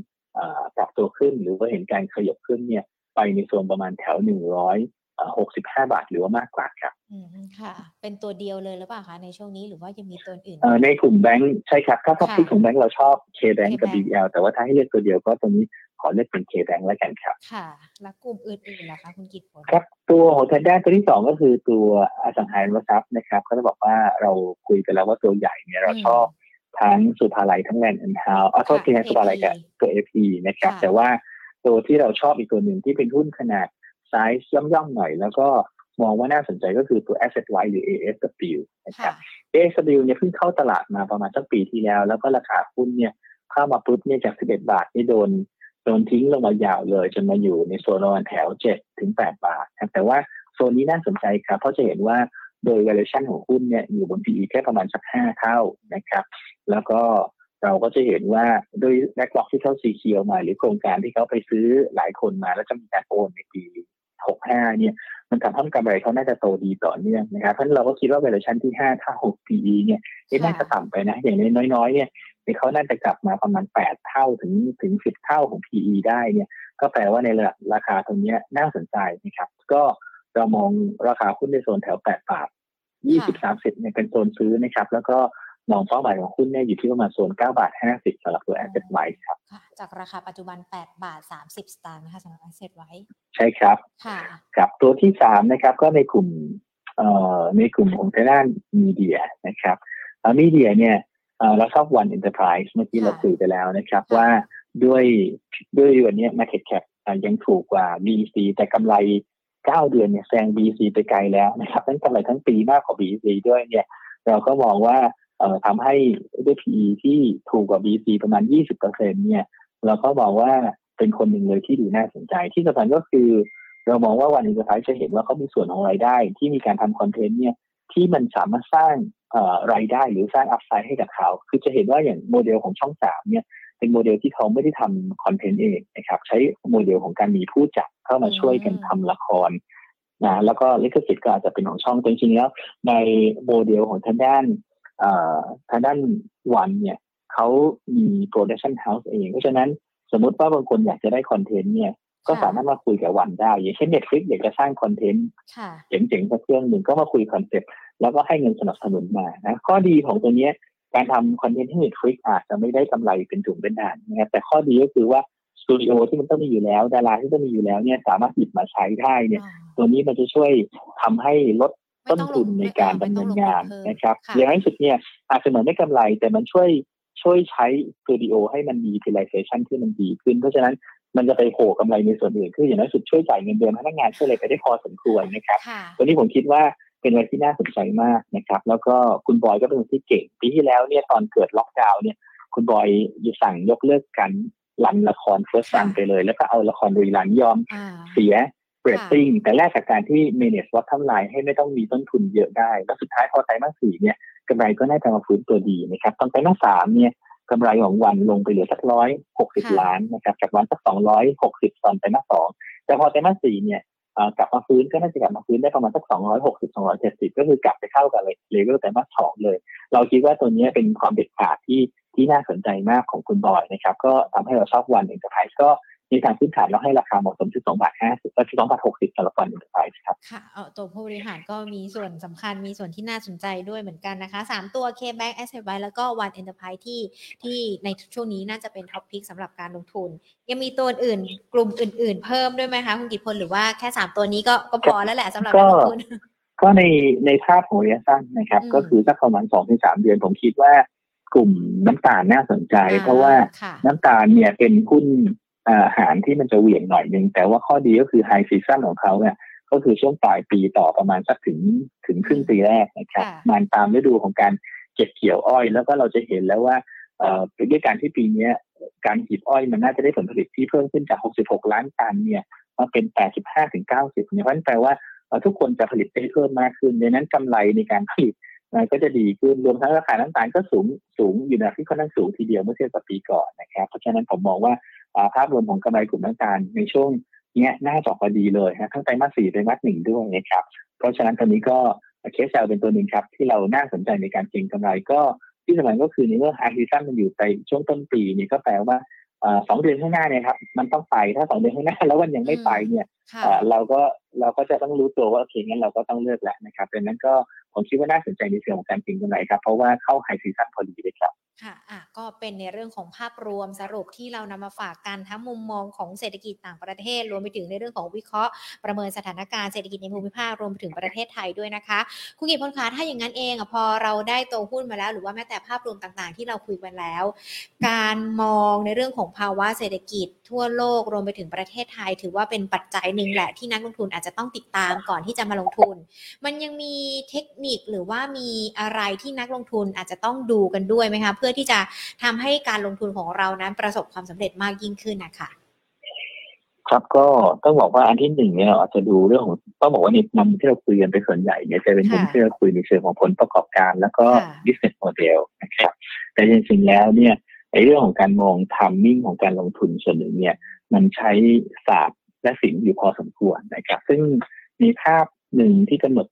ปรับตัวขึ้น หรือว่าเห็นการขยับขึ้นเนี่ยไปในโซนประมาณแถว 165 บาทหรือว่ามากกว่าครับอืมค่ะ เป็นตัวเดียวเลยหรือเปล่าคะในช่วงนี้หรือว่ายังมีตัวอื่น ในกลุ่มแบงค์ใช่ครับ ถ้า top pick ของแบงค์เราชอบ K Bank กับ BBL แต่ว่าถ้าให้เลือกตัวเดียวก็ตัวนี้ขอเลือกเป็น K Bank แล้วกันครับ ค่ะ แล้วกลุ่มอื่นๆล่ะคะคุณกิตผลครับ ตัวของทางด้านตัวที่สองก็คือตัวอสังหาริมทรัพย์นะครับ ก็จะบอกว่าเราคุยกันแล้วว่าตัวใหญ่เนี่ยเราชอบ ทั้งศุภาลัยทั้ง Land and Houses อ๋อโทษทีนะศุภาลัยกับตัว AP นะครับ แต่ว่าตัวที่เราชอบอีกตัวหนึ่งที่เป็นหุ้นขนาดไซส์ย่อมๆหน่อย แล้วก็มองว่าน่าสนใจก็คือตัว AssetWise หรือ ASW นะครับ ASW เนี่ยเพิ่งเข้าตลาดมาประมาณสักปีที่แล้ว แล้วก็ราคาหุ้นเนี่ยเข้ามาปุ๊บเนี่ยจาก 11 บาทนี่โดนโดนทิ้งลงมายาวเลย จนมาอยู่ในโซนระหว่างแถว7ถึง8บาทครับแต่ว่าโซนนี้น่าสนใจครับ เพราะจะเห็นว่า โดย valuation ของหุ้นเนี่ยอยู่บน PE แค่ประมาณสัก5เท่านะครับ แล้วก็เราก็จะเห็นว่าโดย backlog ที่เขา secure มา หรือโครงการที่เขาไปซื้อหลายคนมา แล้วจะมีการโอนในปี 65 เนี่ย มันทำให้กำไรเขาน่าจะโตดีต่อเนื่องนะครับเพราะเราก็คิดว่า valuation ที่5ถ้า6 PE เนี่ยน่าจะต่ำไปนะ อย่างน้อยๆ เนี่ยเขาน่าจะกลับมาประมาณ 8 เท่าถึงถึง 10 เท่าของ PE ได้เนี่ย ก็แปลว่าในราคาตรงนี้น่าสนใจนะครับ ก็เรามองราคาหุ้นในโซนแถว 8 บาท 20 30เนี่ยเป็นโซนซื้อนะครับ แล้วก็มองเป้าหมายของหุ้นเนี่ยอยู่ที่ประมาณโซน9บาท50สำหรับตัว asset ไว้ครับจากราคาปัจจุบัน8บาท30สตางค์นะคะสำหรับ asset ไว้ใช่ครับค่ะกับตัวที่3นะครับก็ในกลุ่มเอ่อในกลุ่มของทางด้านมีเดียนะครับมีเดียเนี่ยเราชอบวัน Enterprise เมื่อกี้เราคุยไปแล้วนะครับ ว่าด้วยด้วยวันนี้ Market Cap ยังถูกกว่า BC แต่กำไร 9เดือนเนี่ยแซง BC ไปไกลแล้วนะครับทั้งกำไรทั้งปีมากกว่า BC ด้วยเนี่ยเราก็มองว่าเอ่อทำให้ด้วย PE ที่ถูกกว่า BEC ประมาณ 20%เนี่ย เราก็บอกว่าเป็นคนหนึ่งเลยที่ดูน่าสนใจที่สำคัญก็คือ เรามองว่าวันนี้จะท้ายจะเห็นว่าเขามีส่วนของรายได้ ที่มีการทำคอนเทนต์เนี่ยที่มันสามารถสร้างรายได้หรือสร้าง upside ให้กับเขา คือจะเห็นว่าอย่างโมเดลของช่องสามเนี่ยเป็นโมเดลที่เขาไม่ได้ทำคอนเทนต์เองนะครับใช้โมเดลของการมีผู้จัด เข้ามาช่วยกันทำละครนะแล้วก็ลิขสิทธิ์ก็อาจจะเป็นของช่องจริงๆแล้วในโมเดลของทางด้านทางด้าน One เนี่ยเขามี production house เอง เพราะฉะนั้นสมมติว่าบางคนอยากจะได้คอนเทนต์เนี่ยก็สามารถมาคุยกับ One ได้ อย่างเช่น Netflix อยากจะสร้างคอนเทนต์เจ๋งๆสักเรื่องหนึ่งก็มาคุยคอนเซ็ปต์แล้วก็ให้เงินสนับสนุนมานะข้อดีของตัวนี้การทำคอนเทนต์ที่ Netflix อาจจะไม่ได้กำไรเป็นถุงเป็นถังนะครับแต่ข้อดีก็คือว่าส ตูดิโอที่มันต้องมีอยู่แล้ว ดาราที่ต้องมีอยู่แล้วเนี่ยสามารถหยิบมาใช้ได้เนี่ย ตัวนี้มันจะช่วยทำให้ลดต้นทุนในการดำเนินงานนะครับอย่างน้สุดเนี่ยอาจจะเหมือนไม่กำไรแต่มันช่วยช่วยใช้สตูดิโอให้มันมี utilization ที่มันดีขึ้น เพราะฉะนั้นมันจะไปโผล่กำไรในส่วนอื่นคืออย่างน้อยสุดช่วยจ่ายเงินเดือนพนักงานช่วยอะไรไปได้พอสมควรนะครับตัวนี้ผมคิดว่าเป็นอะไรที่น่าสนใจมากนะครับ แล้วก็คุณบอยก็เป็นคนที่เก่งปีที่แล้วเนี่ยตอนเกิดล็อกดาวน์เนี่ยคุณบอยสั่งยกเลิกการรั นละคร first run ไปเลย แล้วก็เอาละคร rerun ยอมเสียเรตติ้งแต่แรกจากการที่ manage วัดทำลายให้ไม่ต้องมีต้นทุนเยอะได้ แล้วสุดท้ายพอไตรมาสสี่เนี่ยกำไรก็น่าจะมาฟื้นตัวดีนะครับตอนไตรมาสสามเนี่ยกำไรของ One ลงไปเหลือสักร้อยหกสิบล้านนะครับจากวันสักสองร้อยหกสิบตอนไตรมาสสองแต่พอไตรมาสสี่เนี่ยกลับมาฟื้นก็น่าจะกลับมาฟื้นได้ประมาณสักสองร้อยหกสิบสองร้อยเจ็ดสิบก็คือกลับไปเข้ากับเลยเลเวลไตรมาสสองเลย เราคิดว่าตัวนี้เป็นความเด็ดขาดที่ ที่น่าสนใจมากของคุณบอยนะครับ ก็ทำให้เราชอบ One Enterprise ก็ในทางพื้นฐานเราให้ราคาเหมาะสมที่สองบาทห้าสิบที่สองบาทหกสิบสำหรับ One Enterprise ครับ ค่ะเออตัวผู้บริหารก็มีส่วนสำคัญมีส่วนที่น่าสนใจด้วยเหมือนกันนะคะสามตัว K-Bank Asset ไว้แล้วก็ One Enterprise ที่ที่ในช่วงนี้น่าจะเป็น top pick สำหรับการลงทุน ยังมีตัวอื่นกลุ่มอื่น ๆ เพิ่มด้วยไหมคะคุณกิตพลหรือว่าแค่สามตัวนี้ก็ก็พอแล้วแหละสำหรับการลงทุนก็ในในภาพของระยะสั้นนะครับ ก็คือสักประมาณสองถึงสามเดือนผมคิดว่า กลุ่มน้ำตาลน่าสนใจ เพราะว่าน้ำตาลเนี่ยเป็นหุ้นอาหารที่มันจะเหวี่ยงหน่อยนึงแต่ว่าข้อดีก็คือไฮซีซั่นของเขาเนี่ยก็คือช่วงปลายปีต่อประมาณสักถึงถึงครึ่งปีแรกนะครับมันตามฤดูของการเก็บเกี่ยวอ้อย แล้วก็เราจะเห็นแล้วว่าเอ่อด้วยการที่ปีนี้การหีบอ้อยมันน่าจะได้ผลผลิตที่เพิ่มขึ้นจาก 66 ล้านตันเนี่ยมาเป็น 85 ถึง 90 เนี่ยเพราะนั้นแปลว่าทุกคนจะผลิตได้เพิ่มมากขึ้นดังนั้นกำไรในการผลิต ก็จะดีขึ้นรวมทั้งราคาน้ำตาลก็สูงสูงอยู่ในที่ค่อนข้างสูงทีเดียวเมื่อเทียบกับปีก่อนนะครับเพราะฉะนั้นผมมองว่าภาพรวมของกำไรกลุ่มน้ำตาลในช่วงนี้น่าจะพอดีเลยนะทั้งไตรมาสสี่ไตรมาสหนึ่งด้วยนะครับเพราะฉะนั้นตอนนี้ก็ KSL เป็นตัวหนึ่งครับที่เราน่าสนใจในการเก็งกำไรก็ที่สำคัญก็คือในเมื่อ high season มันอยู่ในช่วงต้นปีนี่ก็แปลว่าสองเดือนข้างหน้าเนี่ยครับมันต้องไปถ้าสองเดือนข้างหน้าแล้วมันยังไม่ไปเนี่ยเราก็เราก็จะต้องรู้ตัวว่าโอเคงั้นเราก็ต้องเลือกแล้วนะครับดังนั้นก็ ผมคิดว่าน่าสนใจในเชิงของการเก็งกำไรครับ เพราะว่าเข้า high season พอดีเลยครับค่ะอะ ก็เป็นในเรื่องของภาพรวมสรุปที่เรานำมาฝากกันทั้งมุมมองของเศรษฐกิจต่างประเทศ รวมไปถึงในเรื่องของวิเคราะห์ประเมินสถานการณ์เศรษฐกิจในภูมิภาครวมไปถึงประเทศไทยด้วยนะคะ คุณกิตพลคะถ้าอย่างนั้นเองอะพอเราได้ตัวหุ้นมาแล้ว หรือว่าแม้แต่ภาพรวมต่างๆ ที่เราคุยกันแล้ว การมองในเรื่องของภาวะเศรษฐกิจ ทั่วโลกรวมไปถึงประเทศไทย ถือว่าเป็นปัจจัยหนึ่งแหละที่นักลงทุนอาจจะต้องติดตามก่อนที่จะมาลงทุน มันยังมีเทคนิคหรือว่ามีอะไรที่นักลงทุนอาจจะต้องดูกันด้วยไหมคะ เพื่อที่จะทำให้การลงทุนของเรานั้นประสบความสำเร็จมากยิ่งขึ้นนะคะครับก็ต้องบอกว่าอันที่หนึ่งเนี่ยเราอาจจะดูเรื่องของต้องบอกว่าในนำที่เราคุยกันไปส่วนใหญ่เนี่ยจะเป็นมุมที่เราคุยในเชิงของผลประกอบการ แล้วก็ business model นะครับแต่จริงๆแล้วเนี่ยในเรื่องของการมอง timing ของการลงทุนส่วนหนึ่งเนี่ย มันใช้ศาสตร์และศิลป์อยู่พอสมควรนะครับ ซึ่งมีภาพหนึ่งที่กำหนด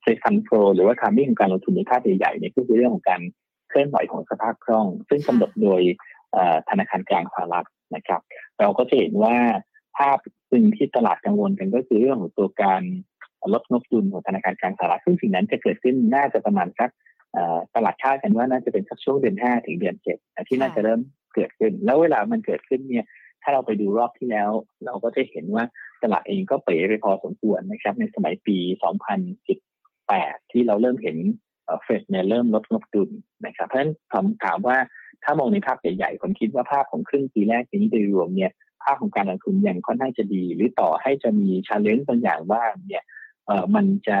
fund flow หรือว่า timing ของการลงทุนในภาพใหญ่ๆเนี่ยก็คือเรื่องของการเคลื่อนไหวของสภาพคล่อง ซึ่งกำหนดโดยธนาคารกลางสหรัฐนะครับ เราก็จะเห็นว่าภาพซึ่งที่ตลาดกังวลกันก็คือเรื่องของตัวการลดงบดุลของธนาคารกลางสหรัฐซึ่งสิ่งนั้นจะเกิดขึ้นน่าจะประมาณสักตลาดคาดกันว่าน่าจะเป็นสักช่วงเดือนห้าถึงเดือนเจ็ดที่น่าจะเริ่มเกิดขึ้น แล้วเวลามันเกิดขึ้นเนี่ย ถ้าเราไปดูรอบที่แล้ว เราก็จะเห็นว่า ตลาดเองก็เป๋ไปพอสมควรนะครับ ในสมัยปี 2018 ที่เราเริ่มเห็นเฟดเนี่ยเริ่มลดงบดุลนะครับ เพราะฉะนั้นผมถามว่าถ้ามองในภาพใหญ่ๆผมคิดว่าภาพของครึ่งปีแรกนี้โดยรวมเนี่ยภาพของการลงทุนยังค่อนข้างจะดี หรือต่อให้จะมี challenge บางอย่างว่าเนี่ยเออมันจะ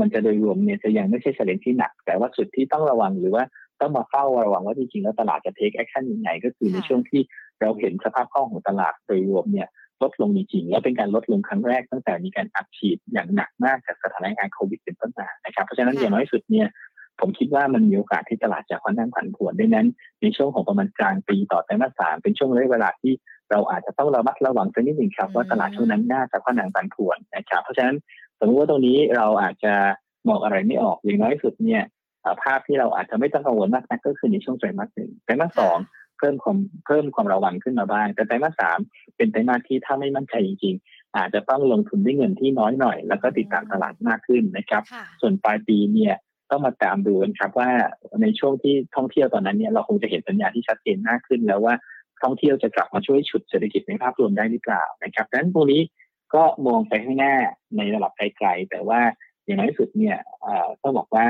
มันจะโดยรวมเนี่ยจะยังไม่ใช่ challenge ที่หนัก แต่ว่าจุดที่ต้องระวังหรือว่าต้องมาเฝ้าระวังว่าจริงๆแล้วตลาดจะ take action ยังไงก็คือในช่วงที่เราเห็นสภาพคล่องของตลาดโดยรวมเนี่ย ลดลงจริงๆและเป็นการลดลงครั้งแรกตั้งแต่มีการอัดฉีดอย่างหนักมากจากสถานการณ์โควิดเป็นต้นมานะครับ เพราะฉะนั้นอย่างน้อยสุดเนี่ยผมคิดว่ามันมีโอกาสที่ตลาดจะค่อนข้างผันผวนดังนั้น ในช่วงของประมาณกลางปีต่อไตรมาสสามเป็นช่วงระยะเวลาที่เราอาจจะต้องระมัดระวังสักนิดหนึ่งครับว่าตลาดช่วงนั้นน่าจะค่อนข้างผันผวนนะครับเพราะฉะนั้นสมมติว่าตรงนี้เราอาจจะมองอะไรไม่ออกอย่างน้อยสุดเนี่ยภาพที่เราอาจจะไม่ต้องกังวลมากนักก็คือในช่วงไตรมาสหนึ่งไตรมาสสอง เพิ่มความเพิ่มความระวังขึ้นมาบ้าง แต่ไตรมาสสามเป็นไตรมาสที่ถ้าไม่มั่นใจจริงๆ อาจจะต้องลงทุนด้วยเงินที่น้อยหน่อย แล้วก็ติดตามตลาดมากขึ้นนะครับ ส่วนปลายปีเนี่ยต้องมาตามดูกันครับว่าในช่วงที่ท่องเที่ยวตอนนั้นเนี่ยเราคงจะเห็นสัญญาณที่ชัดเจนมากขึ้น แล้วว่าท่องเที่ยวจะกลับมาช่วยฉุดเศรษฐกิจในภาพรวมได้หรือเปล่านะครับดังนั้นตรงนี้ก็มองไปข้างหน้าในระดับไกลๆแต่ว่าอย่างน้อยสุดเนี่ยต้องบอกว่า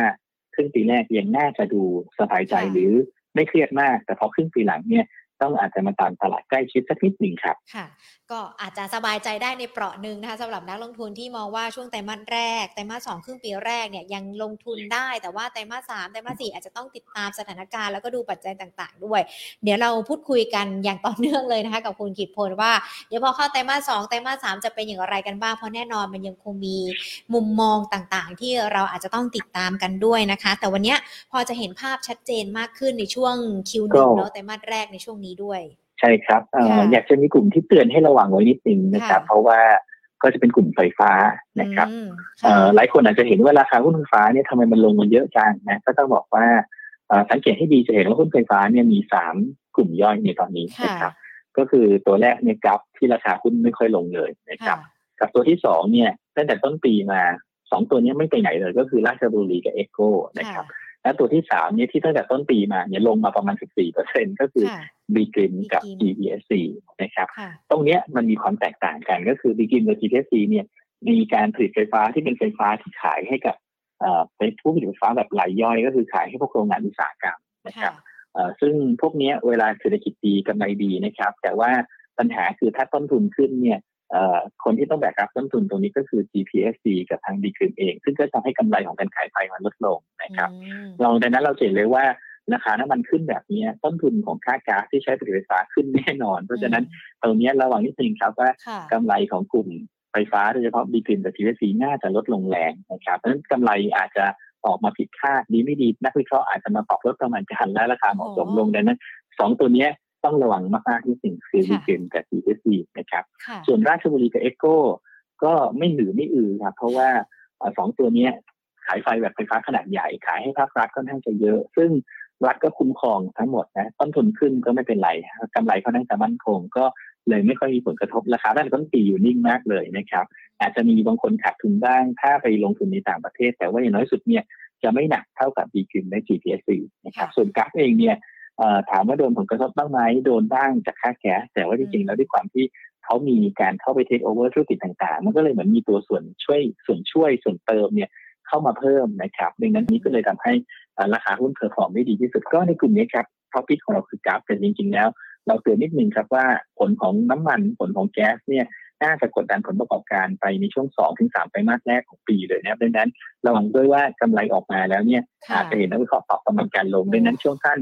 ครึ่งปีแรกยังน่าจะดูสบายใจหรือ ไม่เครียดมาก แต่พอครึ่งปีหลังเนี่ย ต้องอาจจะมาตามตลาดใกล้ชิดสักนิดหนึ่งครับค่ะ ก็อาจจะสบายใจได้ในเปราะหนึ่งนะคะสำหรับนักลงทุนที่มองว่าช่วงไตรมาสแรกไตรมาสสองครึ่งปีแรกเนี่ยยังลงทุนได้แต่ว่าไตรมาสสามไตรมาสสี่อาจจะต้องติดตามสถานการณ์แล้วก็ดูปัจจัยต่างๆ ด้วย เดี๋ยวเราพูดคุยกันอย่างต่อเนื่องเลยนะคะกับคุณกิตพลว่าเดี๋ยวพอเข้าไตรมาสสองไตรมาสสามจะเป็นอย่างไรกันบ้างเพราะแน่นอนมันยังคงมีมุมมองต่างๆ ที่เราอาจจะต้องติดตามกันด้วยนะคะ แต่วันนี้พอจะเห็นภาพชัดเจนมากขึ้นในช่วงคิวหนึ่งเนาะไตรมาสแรกในช่วงนี้ด้วย ใช่ครับอยากจะมีกลุ่มที่เตือนให้ระวังไว้นิดนึงนะครับเพราะว่าก็จะเป็นกลุ่มไฟฟ้านะครับหลายคนอาจจะเห็นว่าราคาหุ้นไฟฟ้าเนี่ยทำไมมันลงมันเยอะจังนะก็ต้องบอกว่าสังเกตให้ดีจะเห็นว่าหุ้นไฟฟ้าเนี่ยมีสามกลุ่มย่อยในตอนนี้นะครับ ก็คือตัวแรกเนี่ยกราฟที่ราคาหุ้นไม่ค่อยลงเลยนะครับ กับตัวที่สองเนี่ยตั้งแต่ต้นปีมาสองตัวนี้ไม่ไปไหนเลย ก็คือราชบุรีกับเอ็กโกนะครับและตัวที่สามเนี่ยที่ตั้งแต่ต้นปีมาเนี่ยลงมาประมาณ 14เปอร์เซ็นก็คือ บีกินกับ GBSC นะครับ ตรงเนี้ยมันมีความแตกต่างกันก็คือบีกินกับ GBSC เนี่ยมีการผลิตไฟฟ้าที่เป็นไฟฟ้าที่ขายให้กับเป็นผู้ผลิตไฟฟ้าแบบรายย่อย ก็คือขายให้พวกโรงงานอุตสาหกรรมนะครับซึ่งพวกนี้เวลาเศรษฐกิจดีกำไรดีนะครับ แต่ว่าปัญหาคือถ้าต้นทุนขึ้นเนี่ยคนที่ต้องแบกรับต้นทุนตรงนี้ก็คือ GPSC กับทางดีคืนเอง ซึ่งก็ทำให้กำไรของการขายไฟมันลดลงนะครับเราดังนั้นเราเห็นเลยว่า ราคาน้ำมันขึ้นแบบนี้ต้นทุนของค่าก๊าซที่ใช้ผลิตไฟฟ้าขึ้นแน่นอน เพราะฉะนั้นตรงนี้ระวังนิดนึงครับว่ากำไรของกลุ่มไฟฟ้าโดยเฉพาะดีคืนกับ GPSC น่าจะลดลงแรงนะครับเพราะฉะนั้นกำไรอาจจะออกมาผิดคาดดีไม่ดีนักวิเคราะห์อาจจะมาปรับลดประมาณการและราคาเหมาะสมลงดังนั้นสองตัวนี้ต้องระวังมากๆที่สิ่งคือวีเกมกับ CSC นะครับ ส่วนราชบุรีกับเอ็กโกก็ไม่หือไม่อือครับเพราะว่าสองตัวนี้ขายไฟแบบไฟฟ้าขนาดใหญ่ขายให้ภาครัฐค่อนข้างจะเยอะ ซึ่ง รัฐก็คุ้มครองทั้งหมดนะต้นทุนขึ้นก็ไม่เป็นไรกำไรเขานั่งจะมั่นคงก็เลยไม่ค่อยมีผลกระทบราคาด้านต้นปีอยู่นิ่งมากเลยนะครับ อาจจะมีบางคนขาดทุนบ้าง ถ้าไปลงทุนในต่างประเทศ แต่ว่าอย่างน้อยสุดเนี่ยจะไม่หนักเท่ากับ b ีคิมและ GPSC นะครับส่วนกราฟเองเนี่ยถามว่าโดนผลกระทบบ้างไหมโดนบ้างจากค่าแก๊สแต่ว่าจริงๆแล้วด้วยความที่เขามีการเข้าไปเทคโอเวอร์ธุรกิจต่างๆ มันก็เลยเหมือนมีตัวส่วนช่วยส่วนช่วยส่วนเติมเนี่ยเข้ามาเพิ่มนะครับดังนั้นนี้ก็เลยทำให้ ราคาหุ้น perform ได้ดีที่สุดก็ในกลุ่มนี้ครับ top pick ของเราคือ GULF แต่จริง ๆ แล้ว เราเตือนนิดนึงครับว่าผลของน้ำมันผลของแก๊สเนี่ยน่าจะกดดันผลประกอบการไปในช่วง2อถึงสไตรมาสแรกของปีเลยนะครับดังนั้นระวังด้วยว่ากำไรออกมาแล้วเนี่ยอาจจะเห็นนักวิเคราะห์ปรับประมาณการลงดังนั้นช่วงสั้น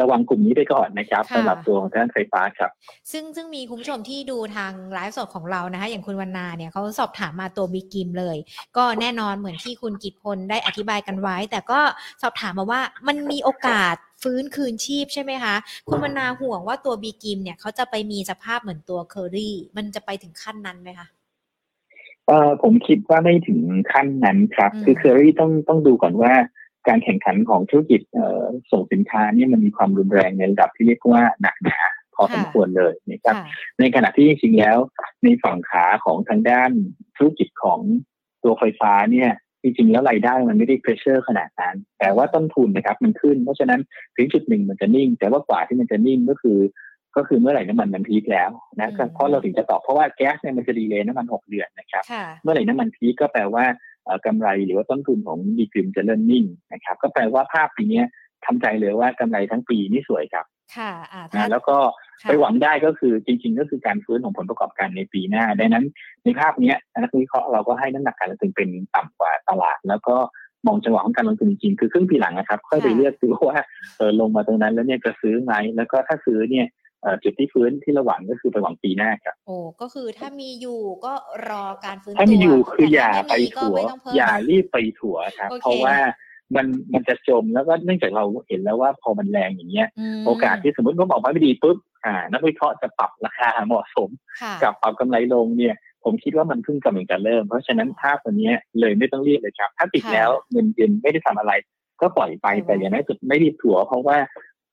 ระวังกลุ่มนี้ไปก่อนนะครับสำหรับตัวของด้านไฟฟ้าครับ ซึ่งซึ่งมีคุณผู้ชมที่ดูทางไลฟ์สดของเรานะคะ อย่างคุณวรรณาเนี่ยเขาสอบถามมาตัว BGRIM เลย ก็แน่นอนเหมือนที่คุณกิตพลได้อธิบายกันไว้ แต่ก็สอบถามมาว่ามันมีโอกาสฟื้นคืนชีพใช่ไหมคะ คุณวรรณาห่วงว่าตัวบีกิมเนี่ยเขาจะไปมีสภาพเหมือนตัวเคอรี่ มันจะไปถึงขั้นนั้นไหมคะเออผมคิดว่าไม่ถึงขั้นนั้นครับ คือเคอรี่ต้องต้องดูก่อนว่า การแข่งขันของธุรกิจส่งสินค้านี่มันมีความรุนแรงในระดับที่เรียกว่าหนักหนาพอสมควรเลยนะครับ ในขณะที่จริงๆแล้วในฝั่งขาของทางด้านธุรกิจของตัวไฟฟ้าเนี่ยจริงๆแล้วรายได้มันไม่ได้ pressure ขนาดนั้น แต่ว่าต้นทุนนะครับมันขึ้น เพราะฉะนั้นถึงจุดหนึ่งมันจะนิ่ง แต่ว่ากว่าที่มันจะนิ่งก็คือ ก็คือเมื่อไหร่น้ำมันมัน peak แล้วนะเพราะเราถึงจะตอบเพราะว่าแก๊สเนี่ยมันจะ delay น้ำมันหกเดือนนะครับ เมื่อไหร่น้ำมัน peak ก็แปลว่า กำไรหรือว่าต้นทุนของ BGRIM จะเริ่มนิ่งนะครับ ก็แปลว่าภาพปีนี้ทำใจเลยว่ากำไรทั้งปีไม่สวยครับ ค่ะนะแล้วก็ไปหวังได้ก็คือจริง ๆ ก็คือการฟื้นของผลประกอบการในปีหน้า ดังนั้นในภาพนี้นักวิเคราะห์เราก็ให้น้ำหนักการลงทุนเป็นต่ำกว่าตลาด แล้วก็มองจังหวะของการลงทุนจริงๆคือครึ่งปีหลังนะครับ ค่อยไปเลือกดูว่าเออลงมาตรงนั้นแล้วเนี่ยจะซื้อไหมแล้วก็ถ้าซื้อเนี่ย จุดที่ฟื้นที่ระหว่างก็คือไปหวังปีหน้าครับโอ้ก็คือถ้ามีอยู่ก็รอการฟื้นถ้ามีอยู่คืออย่าไปถัวอย่ารีบไปถัวครับ เพราะว่ามันมันจะจมแล้วก็เนื่องจากเราเห็นแล้วว่าพอมันแรงอย่างเงี้ย โอกาสที่สมมติเขาบอกว่าไม่ดีปุ๊บอ่า นักวิเคราะห์จะปรับราคาเหมาะสม กับปรับกำไรลงเนี่ย ผมคิดว่ามันเพิ่งกำลังจะเริ่ม เพราะฉะนั้นภาพตัวนี้เลยไม่ต้องรีบเลยครับ ถ้าติดแล้วเงินเย็นไม่ได้ทำอะไร ก็ปล่อยไปแต่อย่างน้อยสุดไม่รีบถัว เพราะว่า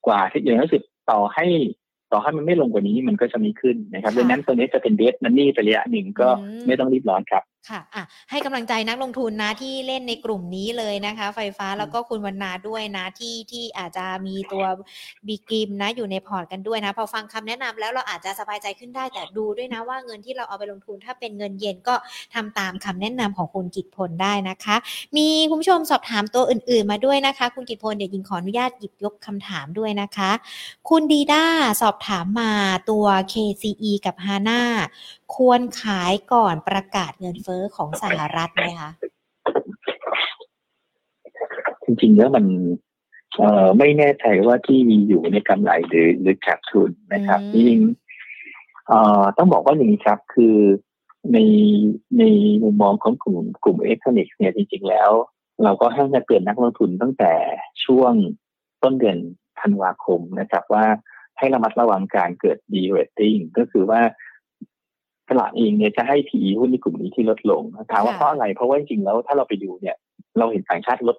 กว่าที่อย่างน้อยสุดต่อให้ ต่อให้มันไม่ลงกว่านี้มันก็จะมีขึ้นนะครับดังนั้นตัวนี้จะเป็นเดสนันนี่ไประยะหนึ่งก็ไม่ต้องรีบร้อนครับค่ะอะให้กำลังใจนักลงทุนนะที่เล่นในกลุ่มนี้เลยนะคะ ไฟฟ้าแล้วก็คุณวรรณาด้วยนะที่ที่อาจจะมีตัวบีกิมนะอยู่ในพอร์ตกันด้วยนะ พอฟังคำแนะนำแล้วเราอาจจะสบายใจขึ้นได้แต่ดูด้วยนะว่าเงินที่เราเอาไปลงทุนถ้าเป็นเงินเย็นก็ทำตามคำแนะนำของคุณกิตพลได้นะคะ มีคุณผู้ชมสอบถามตัวอื่น ๆ มาด้วยนะคะ คุณกิตพลเดี๋ยวยิงขออนุญาตหยิบยกคำถามด้วยนะคะ คุณดีด้าสอบถามมาตัว KCE กับ HANA ควรขายก่อนประกาศเงินเฟ้อของสหรัฐไหมคะ จริงๆแล้วมันเอ่อไม่แน่ใจว่าที่มีอยู่ในกำไรหรือหรือขาดทุนนะครับจริงเอ่อต้องบอกว่าอย่างนี้ครับคือในในมุมมองของกลุ่มกลุ่ม electronic เนี่ยจริงๆแล้ว เราก็ให้เตือนนักลงทุนตั้งแต่ช่วงต้นเดือนธันวาคมนะครับว่าให้ระมัดระวังการเกิด derating ก็คือว่า ตลาดเองเนี่ยจะให้ PE หุ้นในกลุ่มนี้ที่ลดลงถามว่าเพราะอะไร เพราะว่าจริงๆแล้วถ้าเราไปดูเนี่ย เราเห็นต่างชาติลด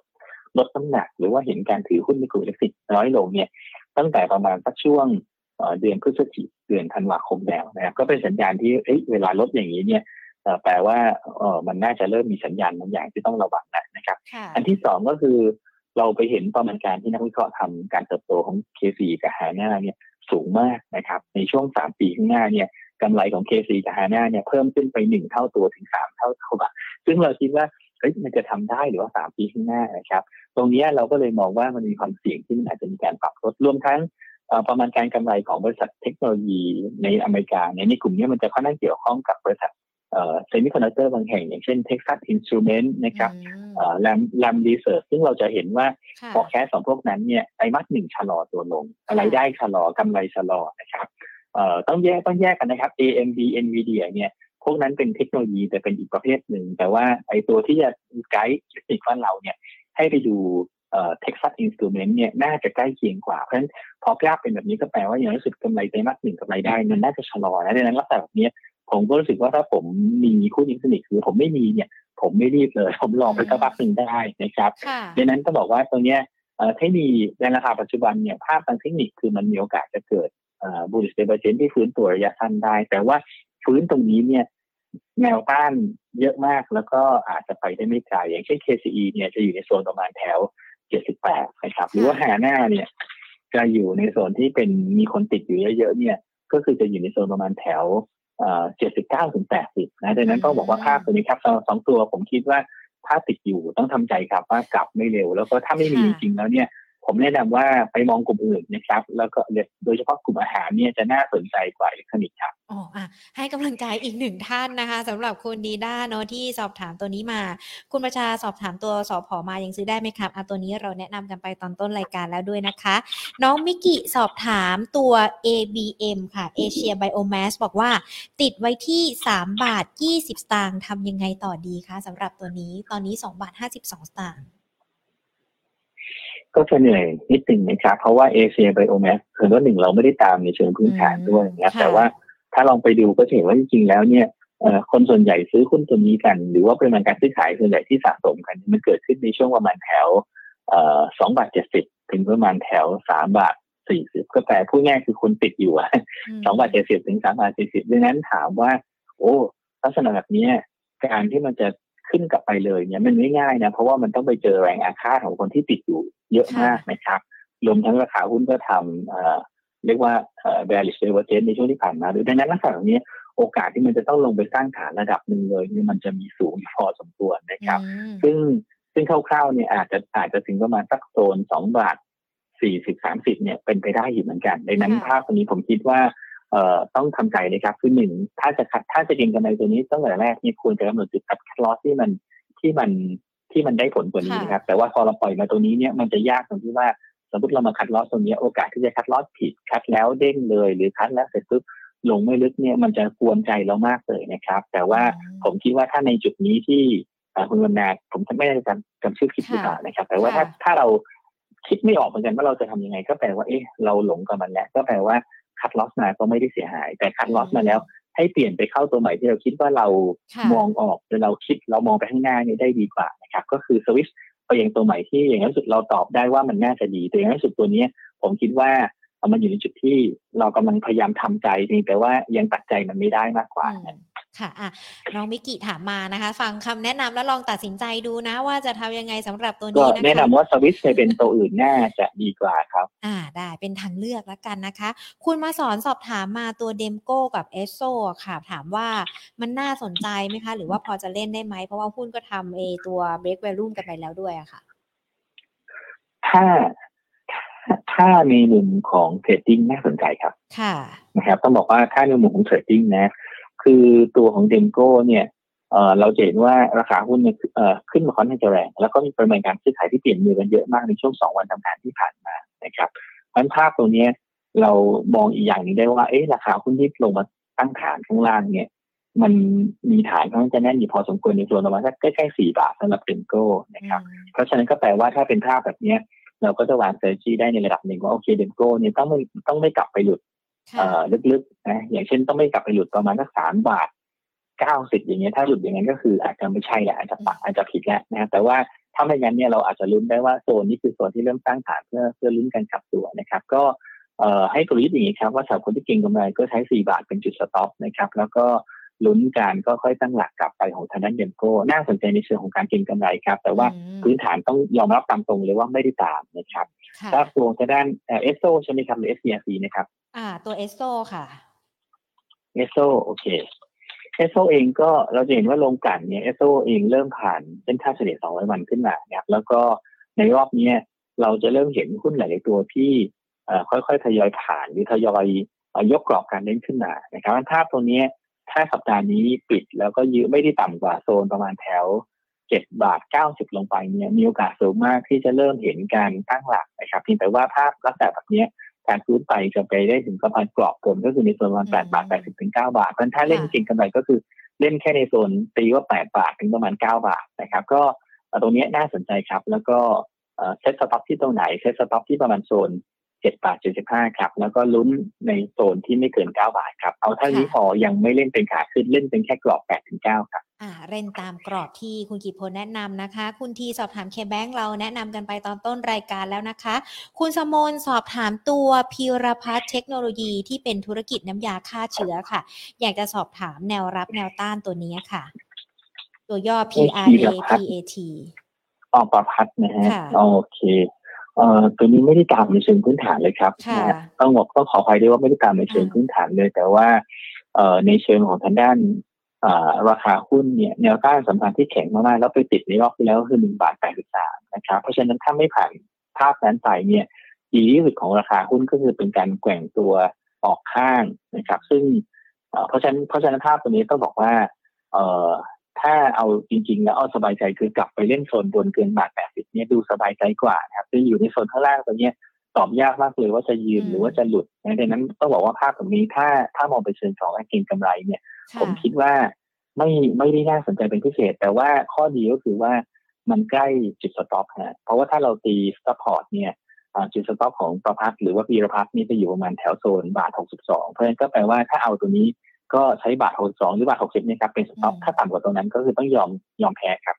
ลดน้ำหนัก หรือว่าเห็นการถือหุ้นในกลุ่มอิเล็กทรอนิกส์น้อยลงเนี่ย ตั้งแต่ประมาณสักช่วงเดือนพฤศจิกเดือนธันวาคมแล้วนะครับก็เป็นสัญญาณที่เอ้เวลาลดอย่างนี้เนี่ยแปลว่าเออมันน่าจะเริ่มมีสัญญาณบางอย่างที่ต้องระวังนะครับ อันที่สองก็คือเราไปเห็นประมาณการที่นักวิเคราะห์ทำการเติบโตของ k ีกับฮาน่าเนี่ยสูงมากนะครับ ในช่วงสามปีข้างหน้าเนี่ย กำไรของ KC กับฮาน่าเนี่ยเพิ่มขึ้นไปหนึ่งเท่าตัวถึงสามเท่าตัวซึ่งเราคิดว่าเฮ้ยมันจะทำได้หรือว่าสามปีข้างหน้านะครับ ตรงนี้เราก็เลยมองว่ามันมีความเสี่ยงที่มันอาจจะมีการปรับลดรวมทั้งประมาณการกำไรของบริษัทเทคโนโลยีในอเมริกาเนี่ยในกลุ่มนี้มันจะค่อนข้างเกี่ยวข้องกับบริษัทsemiconductor บางแห่ง อย่างเช่น Texas Instrument นะครับ Lam Lam Research ซึ่งเราจะเห็นว่าพอคลาสของพวกนั้นเนี่ยไตรมาสหนึ่งชะลอตัวลงรายได้ชะลอกำไรชะลอนะครับ เอ่อต้องแยกต้องแยกกันนะครับ AMD NVIDIA เนี่ยพวกนั้นเป็นเทคโนโลยีแต่เป็นอีกประเภทหนึ่ง แต่ว่าไอ้ตัวที่จะไกด์เทคนิคบ้านเราเนี่ยให้ให้ไปดูเอ่อ Texas Instrument เนี่ยน่าจะใกล้เคียงกว่า เพราะฉะนั้นพอกราฟเป็นแบบนี้ก็แปลว่าอย่างรู้สึกกำไรไตรมาสหนึ่งกำไรได้มันน่าจะชะลอนะดังนั้นลักษณะแบบนี้ผมก็รู้สึกว่าถ้าผมมีคู่ยิงสนิทคือผมไม่มีเนี่ย ผมไม่รีบเลย ผมรอไปสักพักหนึ่งได้นะครับค่ะดังนั้นก็บอกว่าตรงเนี้ยเอ่อเทคนิคในราคาปัจจุบันเนี่ยภาพทางเทคนิคคือมันมีโอกาสจะเกิด bullish divergence ที่ฟื้นตัวระยะสั้นได้ แต่ว่าฟื้นตรงนี้เนี่ยแนวต้านเยอะมากแล้วก็อาจจะไปได้ไม่ไกลอย่างเช่น KCE เนี่ยจะอยู่ในโซนประมาณแถว 78 นะครับ หรือว่า HANA เนี่ย จะอยู่ในโซนที่เป็นมีคนติดอยู่เยอะๆเนี่ย ก็คือจะอยู่ในโซนประมาณแถวเอ่อ79ถึง80นะดังนั้นต้องบอกว่าภาพตัวนี้ครับสำหรับสองตัวผมคิดว่าถ้าติดอยู่ต้องทำใจครับว่ากลับไม่เร็ว แล้วก็ถ้าไม่มีจค่ะริงๆแล้วเนี่ย ผมแนะนำว่าไปมองกลุ่มอื่นนะครับ แล้วก็โดยเฉพาะกลุ่มอาหารเนี่ยจะน่าสนใจกว่าอิเล็กทรอนิกส์ครับอ๋ออะให้กำลังใจอีกหนึ่งท่านนะคะสำหรับคุณดีด้าเนาะที่สอบถามตัวนี้มา คุณประชาสอบถามตัวสอพอมายังซื้อได้ไหมครับอะตัวนี้เราแนะนำกันไปตอนต้นรายการแล้วด้วยนะคะ น้องมิกิสอบถามตัว ABM ค่ะ Asia Biomass บอกว่า ติดไว้ที่ 3 บาท 20 สตางค์ทำยังไงต่อดีคะสำหรับตัวนี้ตอนนี้ 2 บาท 52 สตางค์ ก็จะเหนื่อยนิดหนึ่งนะครับ เพราะว่าเอเชียไบโอแมสคือว่าหนึ่งเราไม่ได้ตามในเชิงพื้นฐานด้วยนะครับแต่ว่าถ้าลองไปดูก็จะเห็นว่าจริงๆแล้วเนี่ยเอ่อคนส่วนใหญ่ซื้อหุ้นตัวนี้กัน หรือว่าปริมาณการซื้อขายส่วนใหญ่ที่สะสมกัน มันเกิดขึ้นในช่วงประมาณแถวเอ่อสองบาทเจ็ดสิบถึงประมาณแถวสามบาทสี่สิบก็แปลพูดง่ายคือคนติดอยู่อะมสองบาทเจ็ดสิบถึงสามบาทสี่สิบดังนั้นถามว่า โอ้ลักษณะแบบเนี้ยการที่มันจะขึ้นกลับไปเลยเนี่ยมันไม่ง่ายนะ เพราะว่ามันต้องไปเจอแรงอาฆาตของคนที่ติดอยู่ เยอะมากนะครับ รวมทั้งราคาหุ้นก็ทำเอ่อเรียกว่าเอ่อ bearish divergence ในช่วงที่ผ่านมาด้วยดังนั้นลักษณะแบบนี้โอกาสที่มันจะต้องลงไปสร้างฐานระดับหนึ่งเลยเนี่ยมันจะมีสูงพอสมควรนะครับอืมซึ่งซึ่งคร่าวๆเนี่ยอาจจะอาจจะถึงประมาณสักโซนสองบาทสี่สิบสามสิบเนี่ยเป็นไปได้อยู่เหมือนกันดังนั้นค่ะภาพตัวนี้ผมคิดว่าเอ่อต้องทำใจนะครับคือหนึ่งถ้าจะคัดถ้าจะเก็งกำไรตัวนี้ตั้งแต่แรกเนี่ยควรจะกำหนดจุดคัดลอสที่มันที่มัน ที่มันได้ผลกว่านี้นะครับ แต่ว่าพอเราปล่อยมาตรงนี้เนี่ยมันจะยากตรงที่ว่าสมมติเรามาคัดลอสตรงนี้โอกาสที่จะคัดลอสผิดคัดแล้วเด้งเลย หรือคัดแล้วเสร็จปุ๊บลงไม่ลึกเนี่ยมันจะกวนใจเรามากเลยนะครับ แต่ว่าอืมผมคิดว่าถ้าในจุดนี้ที่เอ่อคุณวรรณาผมไม่ได้จำจำชื่อคลิปหรือเปล่านะครับ แต่ว่าถ้าค่ะถ้าเราคิดไม่ออกเหมือนกันว่าเราจะทำยังไง ก็แปลว่าเอ๊ะเราหลงกับมันแล้วก็แปลว่าคัดลอสมาก็ไม่ได้เสียหาย แต่คัดลอสมาแล้ว ให้เปลี่ยนไปเข้าตัวใหม่ที่เราคิดว่าเราค่ะมองออกหรือเราคิดเรามองไปข้างหน้านี่ได้ดีกว่านะครับ ก็คือสวิชไปยังตัวใหม่ที่อย่างนั้นสุดเราตอบได้ว่ามันน่าจะดีแต่อย่างนั้นสุดตัวเนี้ยผมคิดว่าเอามันอยู่ในจุดที่เรากำลังพยายามทำใจเพียงแต่ว่ายังตัดใจมันไม่ได้มากกว่าอืม ค่ะอะน้องมิกิถามมานะคะ ฟังคำแนะนำแล้วลองตัดสินใจดูนะ ว่าจะทำยังไงสำหรับตัวก็นี้นะคะแนะนำว่าสวิชไปเป็นตัวอื่นน่าจะดีกว่าครับ อ่าได้เป็นทางเลือกแล้วกันนะคะ คุณมาสอนสอบถามมาตัวเดมโก้กับเอสโซค่ะ ถามว่ามันน่าสนใจไหมคะ หรือว่าพอจะเล่นได้ไหม เพราะว่าหุ้นก็ทำเอตัว break value กันไปแล้วด้วยอะค่ะถ้าถ้าถ้าในมุมของ trading น่าสนใจครับ ค่ะนะครับ ต้องบอกว่าถ้าในมุมของ trading นะ คือตัวของเดมโก้เนี่ยเอ่อเราจะเห็นว่าราคาหุ้นเนี่ยเอ่อขึ้นมาค่อนข้างจะแรง แล้วก็มีปริมาณการซื้อขายที่เปลี่ยนมือกันเยอะมากในช่วงสองวันทำงานที่ผ่านมานะครับเพราะฉะนั้นภาพตรงเนี้ยเรามองอีกอย่างหนึงได้ว่าเอ๊ะราคาหุ้นที่ลงมาตั้งฐานข้างล่างเนี่ย มันมีฐานค่อนข้างจะแน่นอยู่พอสมควรในส่วนประมาณสักใกล้ๆสี่บาทสำหรับเดมโก้นะครับเพราะฉะนั้นก็แปลว่าถ้าเป็นภาพแบบเนี้ยเราก็จะวาง strategy ได้ในระดับหนึ่งว่าโอเคเดมโก้เนี่ยต้องไม่ต้องไม่กลับไปหลุดค่ะเอ่อ ลึกๆนะอย่างเช่นต้องไม่กลับไปหลุดประมาณสักสามบาทเก้าสิบอย่างเงี้ยถ้าหลุดอย่างนั้นก็คืออาจจะไม่ใช่แหละอาจจะปักอาจจะผิดแล้วนะแต่ว่าถ้าไม่งั้นเนี่ยเราอาจจะลุ้นได้ว่าโซนนี้คือโซนที่เริ่มตั้งฐานเพื่อเพื่อลุ้นการกลับตัวนะครับ ก็เอ่อให้กลยุทธ์อย่างนี้ครับว่าสำหรับคนที่เก็งกำไรก็ใช้สี่บาทเป็นจุด stop นะครับ แล้วก็ ลุ้นการก็ค่อยตั้งหลักกลับไปของทางด้านเดมโก้น่าสนใจในเชิงของการเก็งกำไรครับ แต่ว่าอืมพื้นฐานต้องยอมรับตามตรงเลยว่าไม่ได้ตามนะครับค่ะถ้าตัวทางด้านเอสโซใช่ไหมครับหรือ SCRC นะครับ อ่า ตัวเอสโซค่ะเอสโซโอเคเอสโซเองก็เราจะเห็นว่าโรงกลั่นเนี่ยเอสโซเองเริ่มผ่านเส้นค่าเฉลี่ย200 วันขึ้นมานะครับแล้วก็ในรอบเนี้ยเราจะเริ่มเห็นหุ้นหลายๆตัวที่เอ่อค่อยๆทยอยผ่านหรือทยอยเอ่อยกกรอบการเล่นขึ้นมานะครับภาพตรงเนี้ย ถ้าสัปดาห์นี้ปิดแล้วก็ยื้อไม่ได้ต่ำกว่าโซนประมาณแถว7บาท90ลงไปเนี่ยมีโอกาสสูงมากที่จะเริ่มเห็นการตั้งหลักนะครับเพียงแต่ว่าภาพลักษณะแบบเนี้ยการฟื้นไปจะไปได้ถึงประมาณกรอบผลก็คือในโซนประมาณอืม8บาท80ถึง9บาทเพราะฉะนั้นถ้าเล่นค่ะจริงกำไรก็คือเล่นแค่ในโซนตีว่า8บาทถึงประมาณ9บาทนะครับ ก็ตรงนี้น่าสนใจครับ แล้วก็ set stop ที่ตรงไหน set stop ที่ประมาณโซน เจ็ดบาทเจ็ดสิบห้าครับ แล้วก็ลุ้นในโซนที่ไม่เกินเก้าบาทครับ เอาเท่านี้พอยังไม่เล่นเป็นขาขึ้นเล่นเป็นแค่กรอบแปดถึงเก้าครับอ่าเล่นตามกรอบที่คุณกิตพลแนะนำนะคะ คุณทีสอบถามเคแบงค์เราแนะนำกันไปตอนต้นรายการแล้วนะคะ คุณสมนสอบถามตัวพีรพัฒน์เทคโนโลยีที่เป็นธุรกิจน้ำยาฆ่าเชื้อค่ะ อยากจะสอบถามแนวรับแนวต้านตัวนี้ค่ะ ตัวย่อ PRA PAT ออประพัดนะฮะ โอเค เอ่อตัวนี้ไม่ได้ตามในเชิงพื้นฐานเลยครับต้องบอกต้องขออภัยด้วยว่าไม่ได้ตามในเชิงพื้นฐานเลย แต่ว่าเอ่อในเชิงของทางด้านราคาหุ้นเนี่ยแนวต้านสำคัญที่แข็งมากๆแล้วไปติดในรอบที่แล้วคือหนึ่งบาทแปดสิบสามนะครับเพราะฉะนั้นถ้าไม่ผ่านภาพนั้นไปเนี่ยดีที่สุดของราคาหุ้นก็คือเป็นการแกว่งตัวออกข้างนะครับ ซึ่งเพราะฉะนั้นเพราะฉะนั้นภาพตัวนี้ต้องบอกว่าเอ่อ ถ้าเอาจริงๆ แล้วเอาสบายใจคือกลับไปเล่นโซนบนเกินบาทแปดสิบเนี่ยดูสบายใจกว่านะครับจะอยู่ในโซนข้างล่างตัวเนี้ยตอบยากมากเลยว่าจะยืนหรือว่าจะหลุดดังนั้นต้องบอกว่าภาพแบบนี้ถ้าถ้ามองไปเชิงของการเก็งกำไรเนี่ย ผมคิดว่าไม่ไม่ได้น่าสนใจเป็นพิเศษ แต่ว่าข้อดีก็คือว่ามันใกล้จุด stop ฮะเพราะว่าถ้าเราตี support เนี่ยจุด stop ของประพัฒหรือว่าปีรพัฒนี่จะอยู่ประมาณแถวโซนบาท 62 เพราะฉะนั้นก็แปลว่าถ้าเอาตัวนี้ ก็ใช้บาทหกสองหรือบาทหกสิบนี่ครับเป็นสต็อปถ้าต่ำกว่าตรงนั้นก็คือต้องยอมยอมแพ้ครับ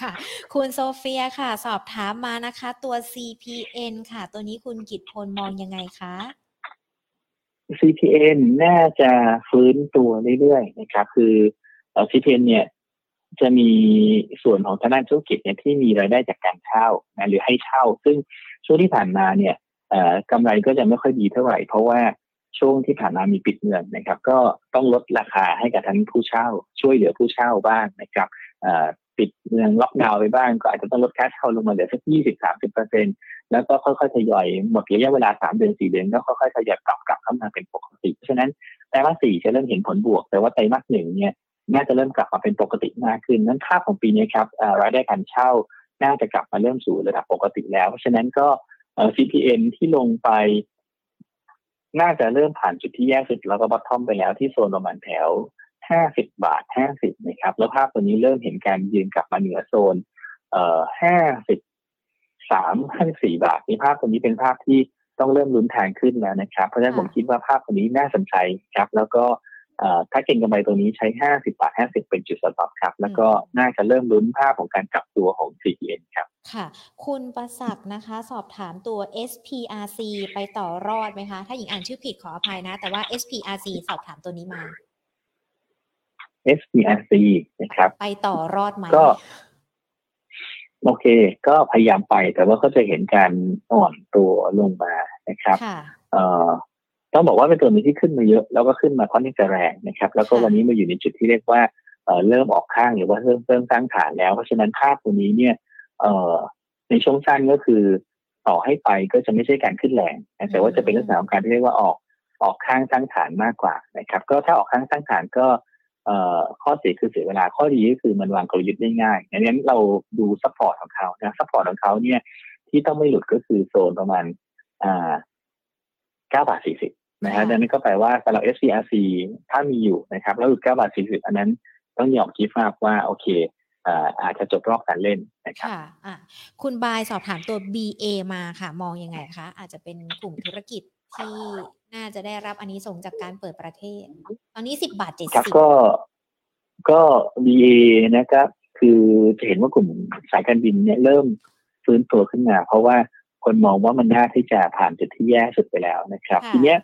ค่ะ คุณโซเฟียค่ะ สอบถามมานะคะ ตัว CPN ค่ะ ตัวนี้คุณกิตพลมองยังไงคะ CPN น่าจะฟื้นตัวเรื่อยๆนะครับ คือ CPN เนี่ยจะมีส่วนของทางด้านธุรกิจเนี่ยที่มีรายได้จากการเช่านะหรือให้เช่า ซึ่งช่วงที่ผ่านมาเนี่ยกำไรก็จะไม่ค่อยดีเท่าไหร่ เพราะว่า ช่วงที่ผ่านมามีปิดเมืองนะครับ ก็ต้องลดราคาให้กับทั้งผู้เช่า ช่วยเหลือผู้เช่าบ้างนะครับปิดเมืองล็อกดาวน์ไปบ้าง ก็อาจจะต้องลดค่าเช่าลงมาเหลือสักยี่สิบสามสิบเปอร์เซ็นแล้วก็ค่อยๆทยอยหมดระยะเวลาสามเดือนสี่เดือนก็ค่อยๆทยอยกลับกลับเข้ามาเป็นปกติเพราะฉะนั้นไตรมาสสี่จะเริ่มเห็นผลบวก แต่ว่าไตรมาสหนึ่งเนี่ยน่าจะเริ่มกลับมาเป็นปกติมากขึ้น นั้นภาพของปีนี้ครับรายได้การเช่าน่าจะกลับมาเริ่มสู่ระดับปกติแล้ว เพราะฉะนั้นก็ CPN ที่ลงไป น่าจะเริ่มผ่านจุดที่แย่สุดแล้วก็บอททอมไปแล้วที่โซนประมาณแถว 50 บาท 50 นะครับ แล้วภาพตัวนี้เริ่มเห็นการยืนกลับมาเหนือโซน เอ่อ53 54 บาทนี่ภาพตัวนี้เป็นภาพที่ต้องเริ่มลุ้นทางขึ้นแล้วนะครับ เพราะฉะนั้นผมคิดว่าภาพตัวนี้น่าสนใจครับ แล้วก็ ถ้าเก่งกำไรตัวนี้ใช้ 50 บาท 50 เป็นจุดสต็อปครับ แล้วก็น่าจะเริ่มลุ้นภาพของการกลับตัวของ CPN ครับ ค่ะ คุณประศักดิ์นะคะ สอบถามตัว SPRC ไปต่อรอดไหมคะ ถ้าหญิงอ่านชื่อผิดขออภัยนะ แต่ว่า SPRC สอบถามตัวนี้มา SPRC นะครับ ไปต่อรอดไหมก็โอเค ก็พยายามไปแต่ว่าก็จะเห็นการอ่อนตัวลงมานะครับเอ่อ ต้องบอกว่าเป็นตัวนี้ที่ขึ้นมาเยอะ แล้วก็ขึ้นมาค่อนข้างจะแรงนะครับ แล้วก็วันนี้มาอยู่ในจุดที่เรียกว่าเริ่มออกข้างหรือว่าเริ่มเริ่มสร้างฐานแล้ว เพราะฉะนั้นภาพตัวนี้เนี่ยเอ่อในช่วงสั้นก็คือต่อให้ไปก็จะไม่ใช่การขึ้นแรง แต่ว่าจะเป็นลักษณะของการที่เรียกว่าออกออกข้างสร้างฐานมากกว่านะครับ ก็ถ้าออกข้างสร้างฐานก็เอ่อข้อเสียคือเสียเวลาข้อดีก็คือมันวางกลยุทธ์ได้ง่ายดังนั้นเราดู support ของเขานะ support ของเขาเนี่ยที่ต้องไม่หลุดก็คือโซนประมาณอ่าเก้าบาทสี่สิบ นะฮะดังนั้นก็แปลว่าสำหรับ SCRC ถ้ามีอยู่นะครับ แล้วหลุดเก้าบาทสี่สิบอันนั้นต้องยอมคิดว่าว่าโอเคอาจจะจบรอบการเล่นนะครับค่ะะคุณบายสอบถามตัว BA มาค่ะ มองยังไงคะ อาจจะเป็นกลุ่มธุรกิจที่น่าจะได้รับอันนี้ส่งจากการเปิดประเทศ ตอนนี้สิบบาทเจ็ดสิบก็ก็ BA นะครับ คือจะเห็นว่ากลุ่มสายการบินเนี่ยเริ่มฟื้นตัวขึ้นมา เพราะว่าคนมองว่ามันน่าที่จะผ่านจุดที่แย่สุดไปแล้วนะครับ ทีเนี้ย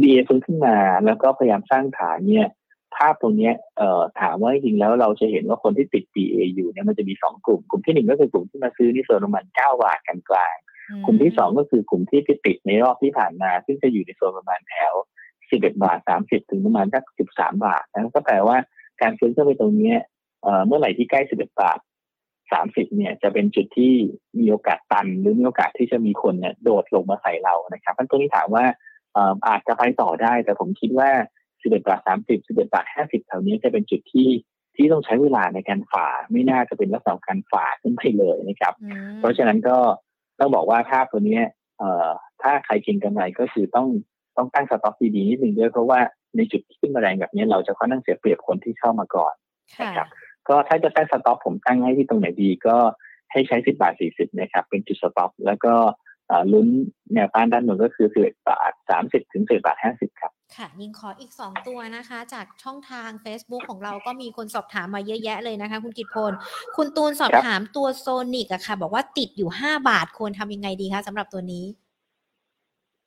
BA ฟื้นขึ้นมาแล้วก็พยายามสร้างฐานเนี่ยภาพตรงนี้เอ่อถามว่าจริงแล้วเราจะเห็นว่าคนที่ติด BA อยู่เนี่ยมันจะมีสองกลุ่ม กลุ่มที่หนึ่งก็คือกลุ่มที่มาซื้อนี่โซนประมาณเก้าบาทกันกลางกลุ่มที่สองก็คือกลุ่มที่ติดในรอบที่ผ่านมา ซึ่งจะอยู่ในโซนประมาณแถวสิบเอ็ดบาทสามสิบถึงประมาณสักสิบสามบาทนั่นก็แปลว่าการซื้อเข้าไปตรงนี้เอ่อเมื่อไหร่ที่ใกล้สิบเอ็ดบาทสามสิบเนี่ยจะเป็นจุดที่มีโอกาสตันหรือมีโอกาสที่จะมีคนเนี่ยโดดลงมาใส่เรานะครับเพราะตรงนี้ถามว่า อาจจะไปต่อได้ แต่ผมคิดว่าสิบเอ็ดบาทสามสิบสิบเอ็ดบาทห้าสิบแถวนี้จะเป็นจุดที่ที่ต้องใช้เวลาในการฝ่า ไม่น่าจะเป็นลักษณะการฝ่าขึ้นไปเลยนะครับ เพราะฉะนั้นก็ต้องบอกว่าภาพตัวนี้เอ่อถ้าใครเก็งกำไรก็คือต้องต้องตั้ง stop ดีๆนิดนึงด้วยเพราะว่าในจุดที่ขึ้นมาแรงแบบนี้เราจะค่อนข้างเสียเปรียบคนที่เข้ามาก่อนนะครับเพก็ถ้าจะตั้ง stop ผมตั้งให้ที่ตรงไหนดีก็ให้ใช้สิบบาทสี่สิบนะครับเป็นจุด stop แล้วก็ ลุ้นแนวต้านด้านบนก็คือสิบบาทสามสิบถึงสิบบาทห้าสิบครับ ค่ะ ยิงขออีก 2 ตัวนะคะ จากช่องทาง Facebook ของเราก็มีคนสอบถามมาเยอะแยะเลยนะคะ คุณกิตพล คุณตูนสอบถามตัวโซนิกอะค่ะ บอกว่าติดอยู่ 5 บาทควรทำยังไงดีคะสำหรับตัวนี้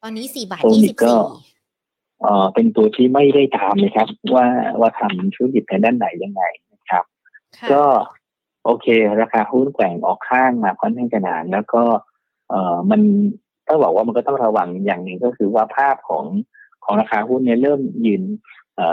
ตอนนี้ 4 บาท 24เอ่อเป็นตัวที่ไม่ได้ตามเลยครับ ว่าว่าทำธุรกิจในด้านไหนยังไงนะครับ ก็โอเค ราคาหุ้นแกว่งออกข้างมาค่อนข้างจะนานแล้วก็ เอ่อมันต้องบอกว่ามันก็ต้องระวังอย่างหนึ่งก็คือว่าภาพของของราคาหุ้นเนี่ยเริ่มยืน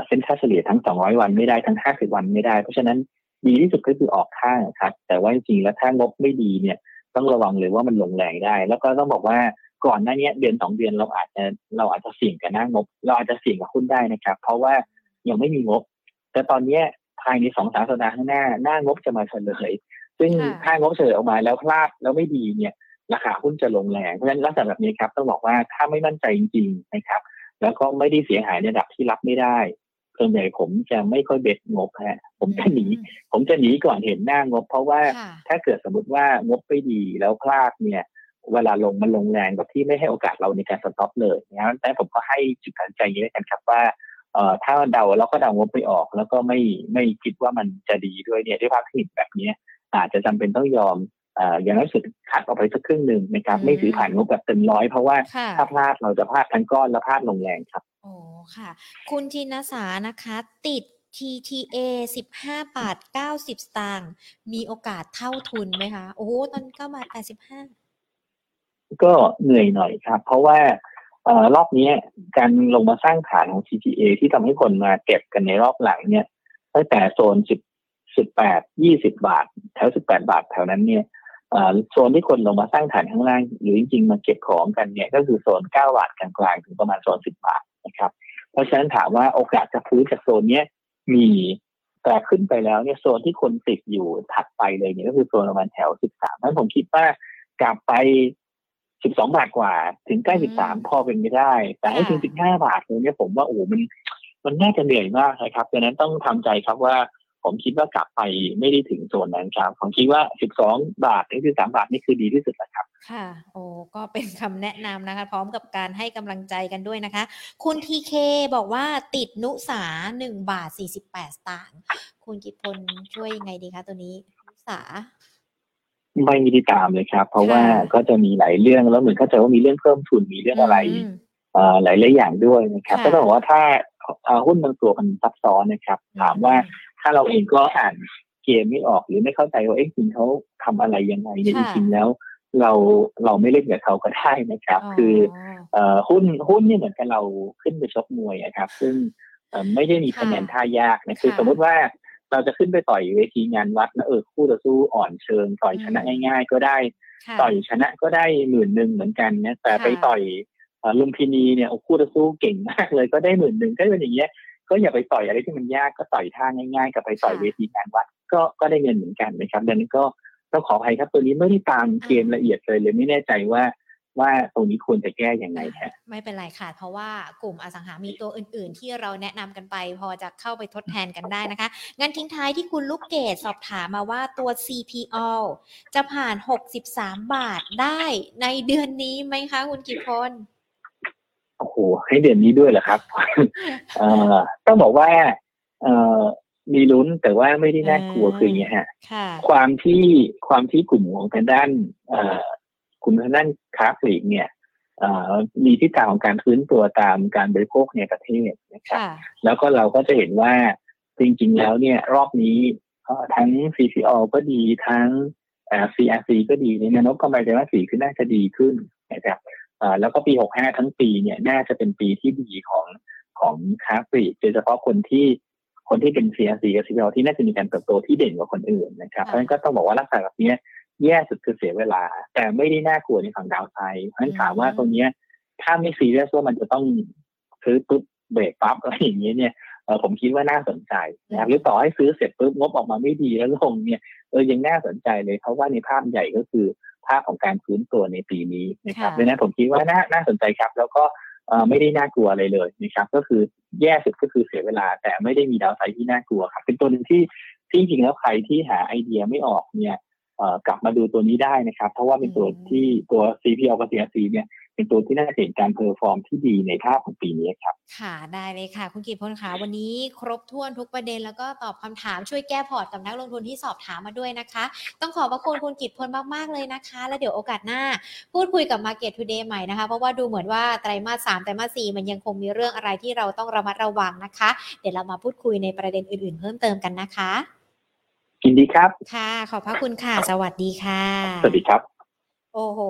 เส้นค่าเฉลี่ยทั้ง 200 วันไม่ได้ทั้ง 50 วันไม่ได้ เพราะฉะนั้นดีที่สุดก็คือออกข้างครับ แต่ว่าจริงๆแล้วถ้างบไม่ดีเนี่ยต้องระวังเลยว่ามันลงแรงได้ แล้วก็ต้องบอกว่าก่อนหน้านี้เดือนสองเดือนเราอาจจะเราอาจจะเสี่ยงกับหน้างบ เราอาจจะเสี่ยงกับหุ้นได้นะครับ เพราะว่ายังไม่มีงบ แต่ตอนนี้ภายในสองสามสัปดาห์ข้างหน้าหน้างบจะมาเฉลย ซึ่งถ้างบเฉลยออกมาแล้วพลาดแล้วไม่ดีเนี่ย ราคาหุ้นจะลงแรง เพราะฉะนั้นลักษณะแบบนี้ครับต้องบอกว่าถ้าไม่มั่นใจจริงๆนะครับ แล้วก็ไม่ได้เสียหายในระดับที่รับไม่ได้ส่วนใหญ่ผมจะไม่ค่อยเบ็ดงบฮะผมจะหนี ผมจะหนีก่อนเห็นหน้างบ เพราะว่าถ้าเกิดสมมติว่างบไม่ดีแล้วพลาดเนี่ย เวลาลงมันลงแรงกับที่ไม่ให้โอกาสเราในการสต็อปเลยนะแต่ผมก็ให้จุดตัดใจนี้กันครับว่าเอ่อถ้าเดาแล้วก็เดางบไม่ออก แล้วก็ไม่ไม่คิดว่ามันจะดีด้วยเนี่ยด้วยภาพที่แบบนี้อาจจะจำเป็นต้องยอม อย่างน้อยสุดคัดออกไปสักครึ่งหนึ่งนะครับ ไม่ถือผ่านงบแบบเต็มร้อยเพราะว่าถ้าพลาดเราจะพลาดทั้งก้อนและพลาดลงแรงครับโอ้ค่ะ คุณจินสานะคะ ติด TTA สิบห้าบาทเก้าสิบสตางค์มีโอกาสเท่าทุนไหมคะ โอ้ตอนก็มาแปดสิบห้าก็เหนื่อยหน่อยครับ เพราะว่ารอบนี้การลงมาสร้างฐานของ TTA ที่ทำให้คนมาเก็บกันในรอบหลังเนี่ยตั้งแต่โซนสิบสิบแปดยี่สิบาท แถวสิบแปดบาทแถวนั้นเนี่ย โซนที่คนลงมาสร้างฐานข้างล่าง หรือจริงๆมาเก็บของกันเนี่ยก็คือโซนเก้าบาทกลางๆ ถึงประมาณโซนสิบบาทนะครับ เพราะฉะนั้นถามว่าโอกาสจะฟื้นจากโซนเนี้ยมีแต่ขึ้นไปแล้วเนี่ยโซนที่คนติดอยู่ถัดไปเลยเนี่ยก็คือโซนประมาณแถวสิบสามนั้นผมคิดว่ากลับไปสิบสองบาทกว่า ถึงใกล้สิบสามพอเป็นไม่ได้ แต่ให้ถึงสิบห้าบาทเลยเนี่ยผมว่าโอ้มันมันน่าจะเหนื่อยมากนะครับดังนั้นต้องทำใจครับว่า ผมคิดว่ากลับไปไม่ได้ถึงโซนนั้นครับ ผมคิดว่า 12 บาทหรือ13บาทนี่คือดีที่สุดแล้วครับ ค่ะ โอ้ก็เป็นคำแนะนำนะคะ พร้อมกับการให้กำลังใจกันด้วยนะคะ คุณทีเคบอกว่าติดนุสา1บาท 48 สตางค์คุณกิพลช่วยยังไงดีคะตัวนี้นุสาไม่ได้ตามเลยครับ เพราะว่าก็จะมีหลายเรื่องแล้วเหมือนเข้าใจว่ามีเรื่องเพิ่มทุนมีเรื่องอะไรหลายหลายอย่างด้วยนะครับก็ต้องบอกว่าถ้าหุ้นบางตัวมันซับซ้อนนะครับ ถามว่า ถ้าเราเองก็อ่านเกมไม่ออกหรือไม่เข้าใจว่าเอ๊ะจริงเขาทำอะไรยังไงเนี่ยจริงๆแล้ว เราเราไม่เล่นกับเขาก็ได้นะครับ คือเอ่อหุ้นหุ้นเนี่ยเหมือนกับเราขึ้นไปชกมวยนะครับ ซึ่งไม่ได้มีคะแนนท่ายากนะคือสมมติว่าเราจะขึ้นไปต่อยเวทีงานวัดแล้วเออคู่ต่อสู้อ่อนเชิงต่อยชนะง่ายๆ ก็ได้ ต่อยชนะก็ได้หมื่นหนึ่งเหมือนกันนะแต่ไปต่อยลุมพินีเนี่ยคู่ต่อสู้เก่งมากเลยก็ได้หมื่นหนึ่งก็เป็นอย่างเงี้ย ก็อย่าไปต่อยอะไรที่มันยากก็ต่อยท่าง่ายๆกับไปต่อยเวทีงานวัดก็ก็ได้เงินเหมือนกันนะครับดังนั้นก็ต้องขออภัยครับตัวนี้ไม่ได้ตามเกมละเอียดเลยเลยไม่แน่ใจว่าว่าตรงนี้ควรจะแก้อย่างไรฮะไม่เป็นไรค่ะ เพราะว่ากลุ่มอสังหามีตัวอื่น ๆ ที่เราแนะนำกันไป พอจะเข้าไปทดแทนกันได้นะคะ งั้นทิ้งท้ายที่คุณลูกเกดสอบถามมาว่าตัว CPO จะผ่าน 63 บาทได้ในเดือนนี้ไหมคะ คุณกิพล โอ้โหให้เดือนนี้ด้วยเหรอครับเอ่อต้องบอกว่าเอ่อมีลุ้นแต่ว่าไม่ได้น่ากลัวคืออย่างนี้ฮะความที่ความที่กลุ่มของทางด้านเอ่อกลุ่มทางด้านค้าปลีกเนี่ยมีทิศทางของการฟื้นตัวตามการบริโภคในประเทศนะครับแล้วก็เราก็จะเห็นว่าจริงๆแล้วเนี่ย รอบนี้ทั้ง CCO ก็ดีทั้ง CRC ก็ดีในแนวโน้มกำไรไตรมาสสี่คือน่าจะดีขึ้นนะครับ แล้วก็ปี 65 ทั้งปีเนี่ยน่าจะเป็นปีที่ดีของของค้าปลีกโดยเฉพาะคนที่คนที่เป็น CRC กับ CPO ที่น่าจะมีการเติบโตที่เด่นกว่าคนอื่นนะครับ เพราะฉะนั้นก็ต้องบอกว่าลักษณะแบบนี้แย่สุดคือเสียเวลา แต่ไม่ได้น่ากลัวในฝั่งดาวไซด์เพราะฉะนั้นถามว่าตรงนี้ถ้าไม่ซีเรียสว่ามันจะต้องซื้อปุ๊บเบรกปั๊บอะไรอย่างเงี้ยเนี่ยผมคิดว่าน่าสนใจนะครับหรือต่อให้ซื้อเสร็จปุ๊บงบออกมาไม่ดีแล้วลงเนี่ยเออยังน่าสนใจเลยเพราะว่าในภาพใหญ่ก็คือภาพของการฟื้นตัวในปีนี้นะครับดังนั้นผมคิดว่าน่าน่าสนใจครับ แล้วก็ไม่ได้น่ากลัวอะไรเลยนะครับ ก็คือแย่สุดก็คือเสียเวลา แต่ไม่ได้มี downside ที่น่ากลัวครับ เป็นตัวหนึ่งที่จริงๆแล้วใครที่หาไอเดียไม่ออกเนี่ยกลับมาดูตัวนี้ได้นะครับ เพราะว่าเป็นตัวที่ตัว CPO กับ CRC เนี่ย เป็นตัวที่น่าจะเห็นการ perform ที่ดีในภาพของปีนี้ครับ ค่ะได้เลยค่ะ คุณกิตพลขาวันนี้ครบถ้วนทุกประเด็นแล้วก็ตอบคำถามช่วยแก้พอร์ตกับนักลงทุนที่สอบถามมาด้วยนะคะ ต้องขอบพระคุณคุณกิตพลมาก ๆ เลยนะคะ แล้วเดี๋ยวโอกาสหน้า พูดคุยกับ Market Today ใหม่นะคะ เพราะว่าดูเหมือนว่าไตรมาสสามไตรมาสสี่มันยังคงมีเรื่องอะไรที่เราต้องระมัดระวังนะคะ เดี๋ยวเรามาพูดคุยในประเด็นอื่น ๆ เพิ่มเติมกันนะคะยินดีครับ ค่ะ ขอบพระคุณค่ะ สวัสดีค่ะ สวัสดีครับ โอ้โห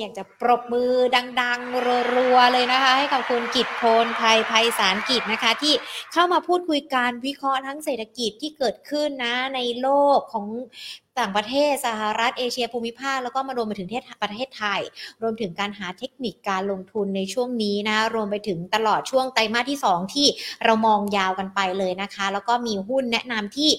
อยากจะปรบมือดัง ๆ รัว ๆ เลยนะคะ ให้กับคุณกิจพลไทยภัยสารกิจนะคะ ที่เข้ามาพูดคุยการวิเคราะห์ทั้งเศรษฐกิจที่เกิดขึ้นนะในโลกของ ต่างประเทศสหรัฐเอเชียภูมิภาค แล้วก็มารวมไปถึงประเทศไทย รวมถึงการหาเทคนิคการลงทุนในช่วงนี้นะรวมไปถึงตลอดช่วงไตรมาสที่ 2 ที่เรามองยาวกันไปเลยนะคะ แล้วก็มีหุ้นแนะนำที่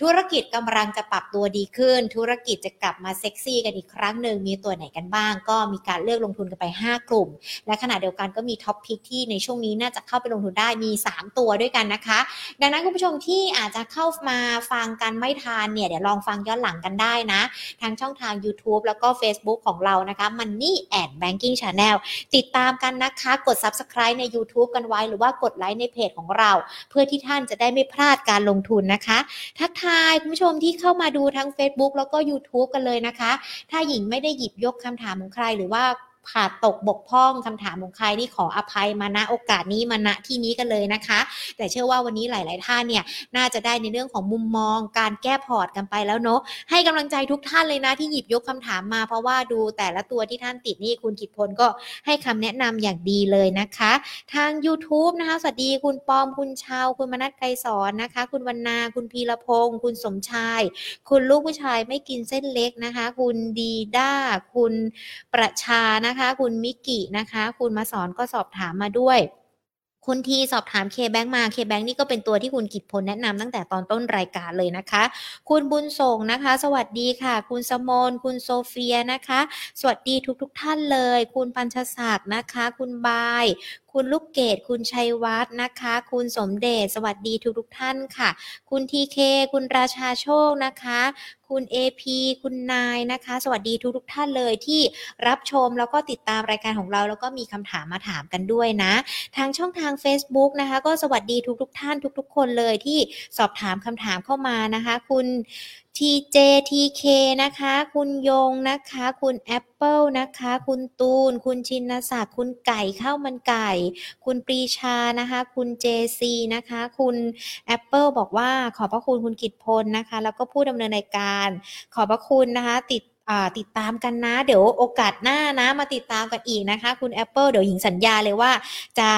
ธุรกิจกำลังจะปรับตัวดีขึ้น ธุรกิจจะกลับมาเซ็กซี่กันอีกครั้งหนึ่งมีตัวไหนกันบ้าง ก็มีการเลือกลงทุนกันไป 5 กลุ่ม และขณะเดียวกันก็มี top pick ที่ในช่วงนี้น่าจะเข้าไปลงทุนได้มี 3 ตัวด้วยกันนะคะ ดังนั้นคุณผู้ชมที่อาจจะเข้ามาฟังกันไม่ทันเนี่ยเดี๋ยวลองฟังย้อนหลังกันได้นะทางช่องทาง YouTube แล้วก็ Facebook ของเรานะคะ Money and Banking Channel ติดตามกันนะคะ กด Subscribe ใน YouTube กันไว้หรือว่ากดไลค์ในเพจของเรา เพื่อที่ท่านจะได้ไม่พลาดการลงทุนนะคะ ทักทายคุณผู้ชมที่เข้ามาดูทั้ง Facebook แล้วก็ YouTube กันเลยนะคะ ถ้าหญิงไม่ได้หยิบยกคำถามของใครหรือว่า ขาดตกบกพร่องคำถามของใครนี่ขออภัยมาณโอกาสนี้มาณที่นี้กันเลยนะคะ แต่เชื่อว่าวันนี้หลาย ๆ ท่านเนี่ยน่าจะได้ในเรื่องของมุมมอง การแก้พอร์ตกันไปแล้วเนาะให้กำลังใจทุกท่านเลยนะที่หยิบยกคำถามมา เพราะว่าดูแต่ละตัวที่ท่านติดนี่คุณกิตพลก็ให้คำแนะนำอย่างดีเลยนะคะ ทาง YouTube นะคะสวัสดีคุณปอมคุณชาว คุณมนัทไกรสอนนะคะ คุณวรรณาคุณพีรพงศ์คุณสมชาย คุณลูกผู้ชายไม่กินเส้นเล็กนะคะ คุณดีด้า คุณประชานะคะคุณมิกินะคะ คุณมาสอนก็สอบถามมาด้วย คุณทีสอบถามเคแบงมาเคแบงนี่ก็เป็นตัวที่คุณกิจพลแนะนำตั้งแต่ตอนต้นรายการเลยนะคะ คุณบุญส่งนะคะ สวัสดีค่ะ คุณสมนคุณโซเฟียนะคะ สวัสดีทุกๆทท่านเลย คุณปัญชศักดิ์นะคะ คุณบาย คุณลูกเกดคุณชัยวัฒน์นะคะ คุณสมเดชสวัสดีทุกทุกท่านค่ะ คุณทีเคคุณราชาโชคนะคะ คุณเอพีคุณนายนะคะ สวัสดีทุกทุกท่านเลยที่รับชมแล้วก็ติดตามรายการของเรา แล้วก็มีคำถามมาถามกันด้วยนะ ทางช่องทาง Facebook นะคะ ก็สวัสดีทุกทุกท่านทุก ๆ คนเลยที่สอบถามคำถามเข้ามานะคะ คุณ TJTK นะคะ คุณยงนะคะ คุณแอปเปิลนะคะ คุณตูน คุณชินศักดิ์ คุณไก่ข้าวมันไก่ คุณปรีชานะคะ คุณเจซีนะคะ คุณแอปเปิลบอกว่าขอบพระคุณคุณกิตพลนะคะ แล้วก็ผู้ดำเนินรายการ ขอบพระคุณนะคะ ติด ติดตามกันนะ เดี๋ยวโอกาสหน้านะมาติดตามกันอีกนะคะ คุณ Apple เดี๋ยวหญิงสัญญาเลยว่า จะ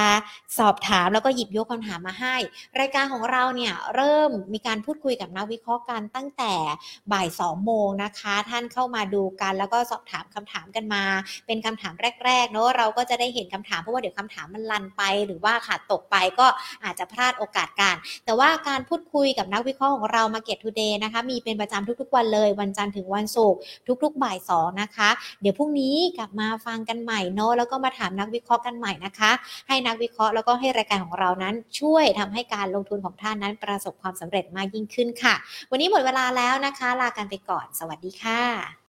สอบถามแล้วก็หยิบยกคำถามมาให้ รายการของเราเนี่ยเริ่มมีการพูดคุยกับนักวิเคราะห์กันตั้งแต่บ่ายสองโมงนะคะ ท่านเข้ามาดูกัน แล้วก็สอบถามคำถามกันมา เป็นคำถามแรกๆเนาะเราก็จะได้เห็นคำถามเพราะว่าเดี๋ยวคำถามมันลันไป หรือว่าขาดตกไปก็อาจจะพลาดโอกาสการ แต่ว่าการพูดคุยกับนักวิเคราะห์ของเรามาเก็ตทูเดย์นะคะมีเป็นประจำทุกๆวันเลย วันจันทร์ถึงวันศุกร์ทุกๆบ่ายสองนะคะ เดี๋ยวพรุ่งนี้กลับมาฟังกันใหม่เนาะแล้วก็มาถามนักวิเคราะห์กันใหม่นะคะ ให้นักวิเคราะห์แล้วก็ให้รายการของเรานั้นช่วยทำให้การลงทุนของท่านนั้นประสบความสำเร็จมากยิ่งขึ้นค่ะ วันนี้หมดเวลาแล้วนะคะ ลากันไปก่อน สวัสดีค่ะ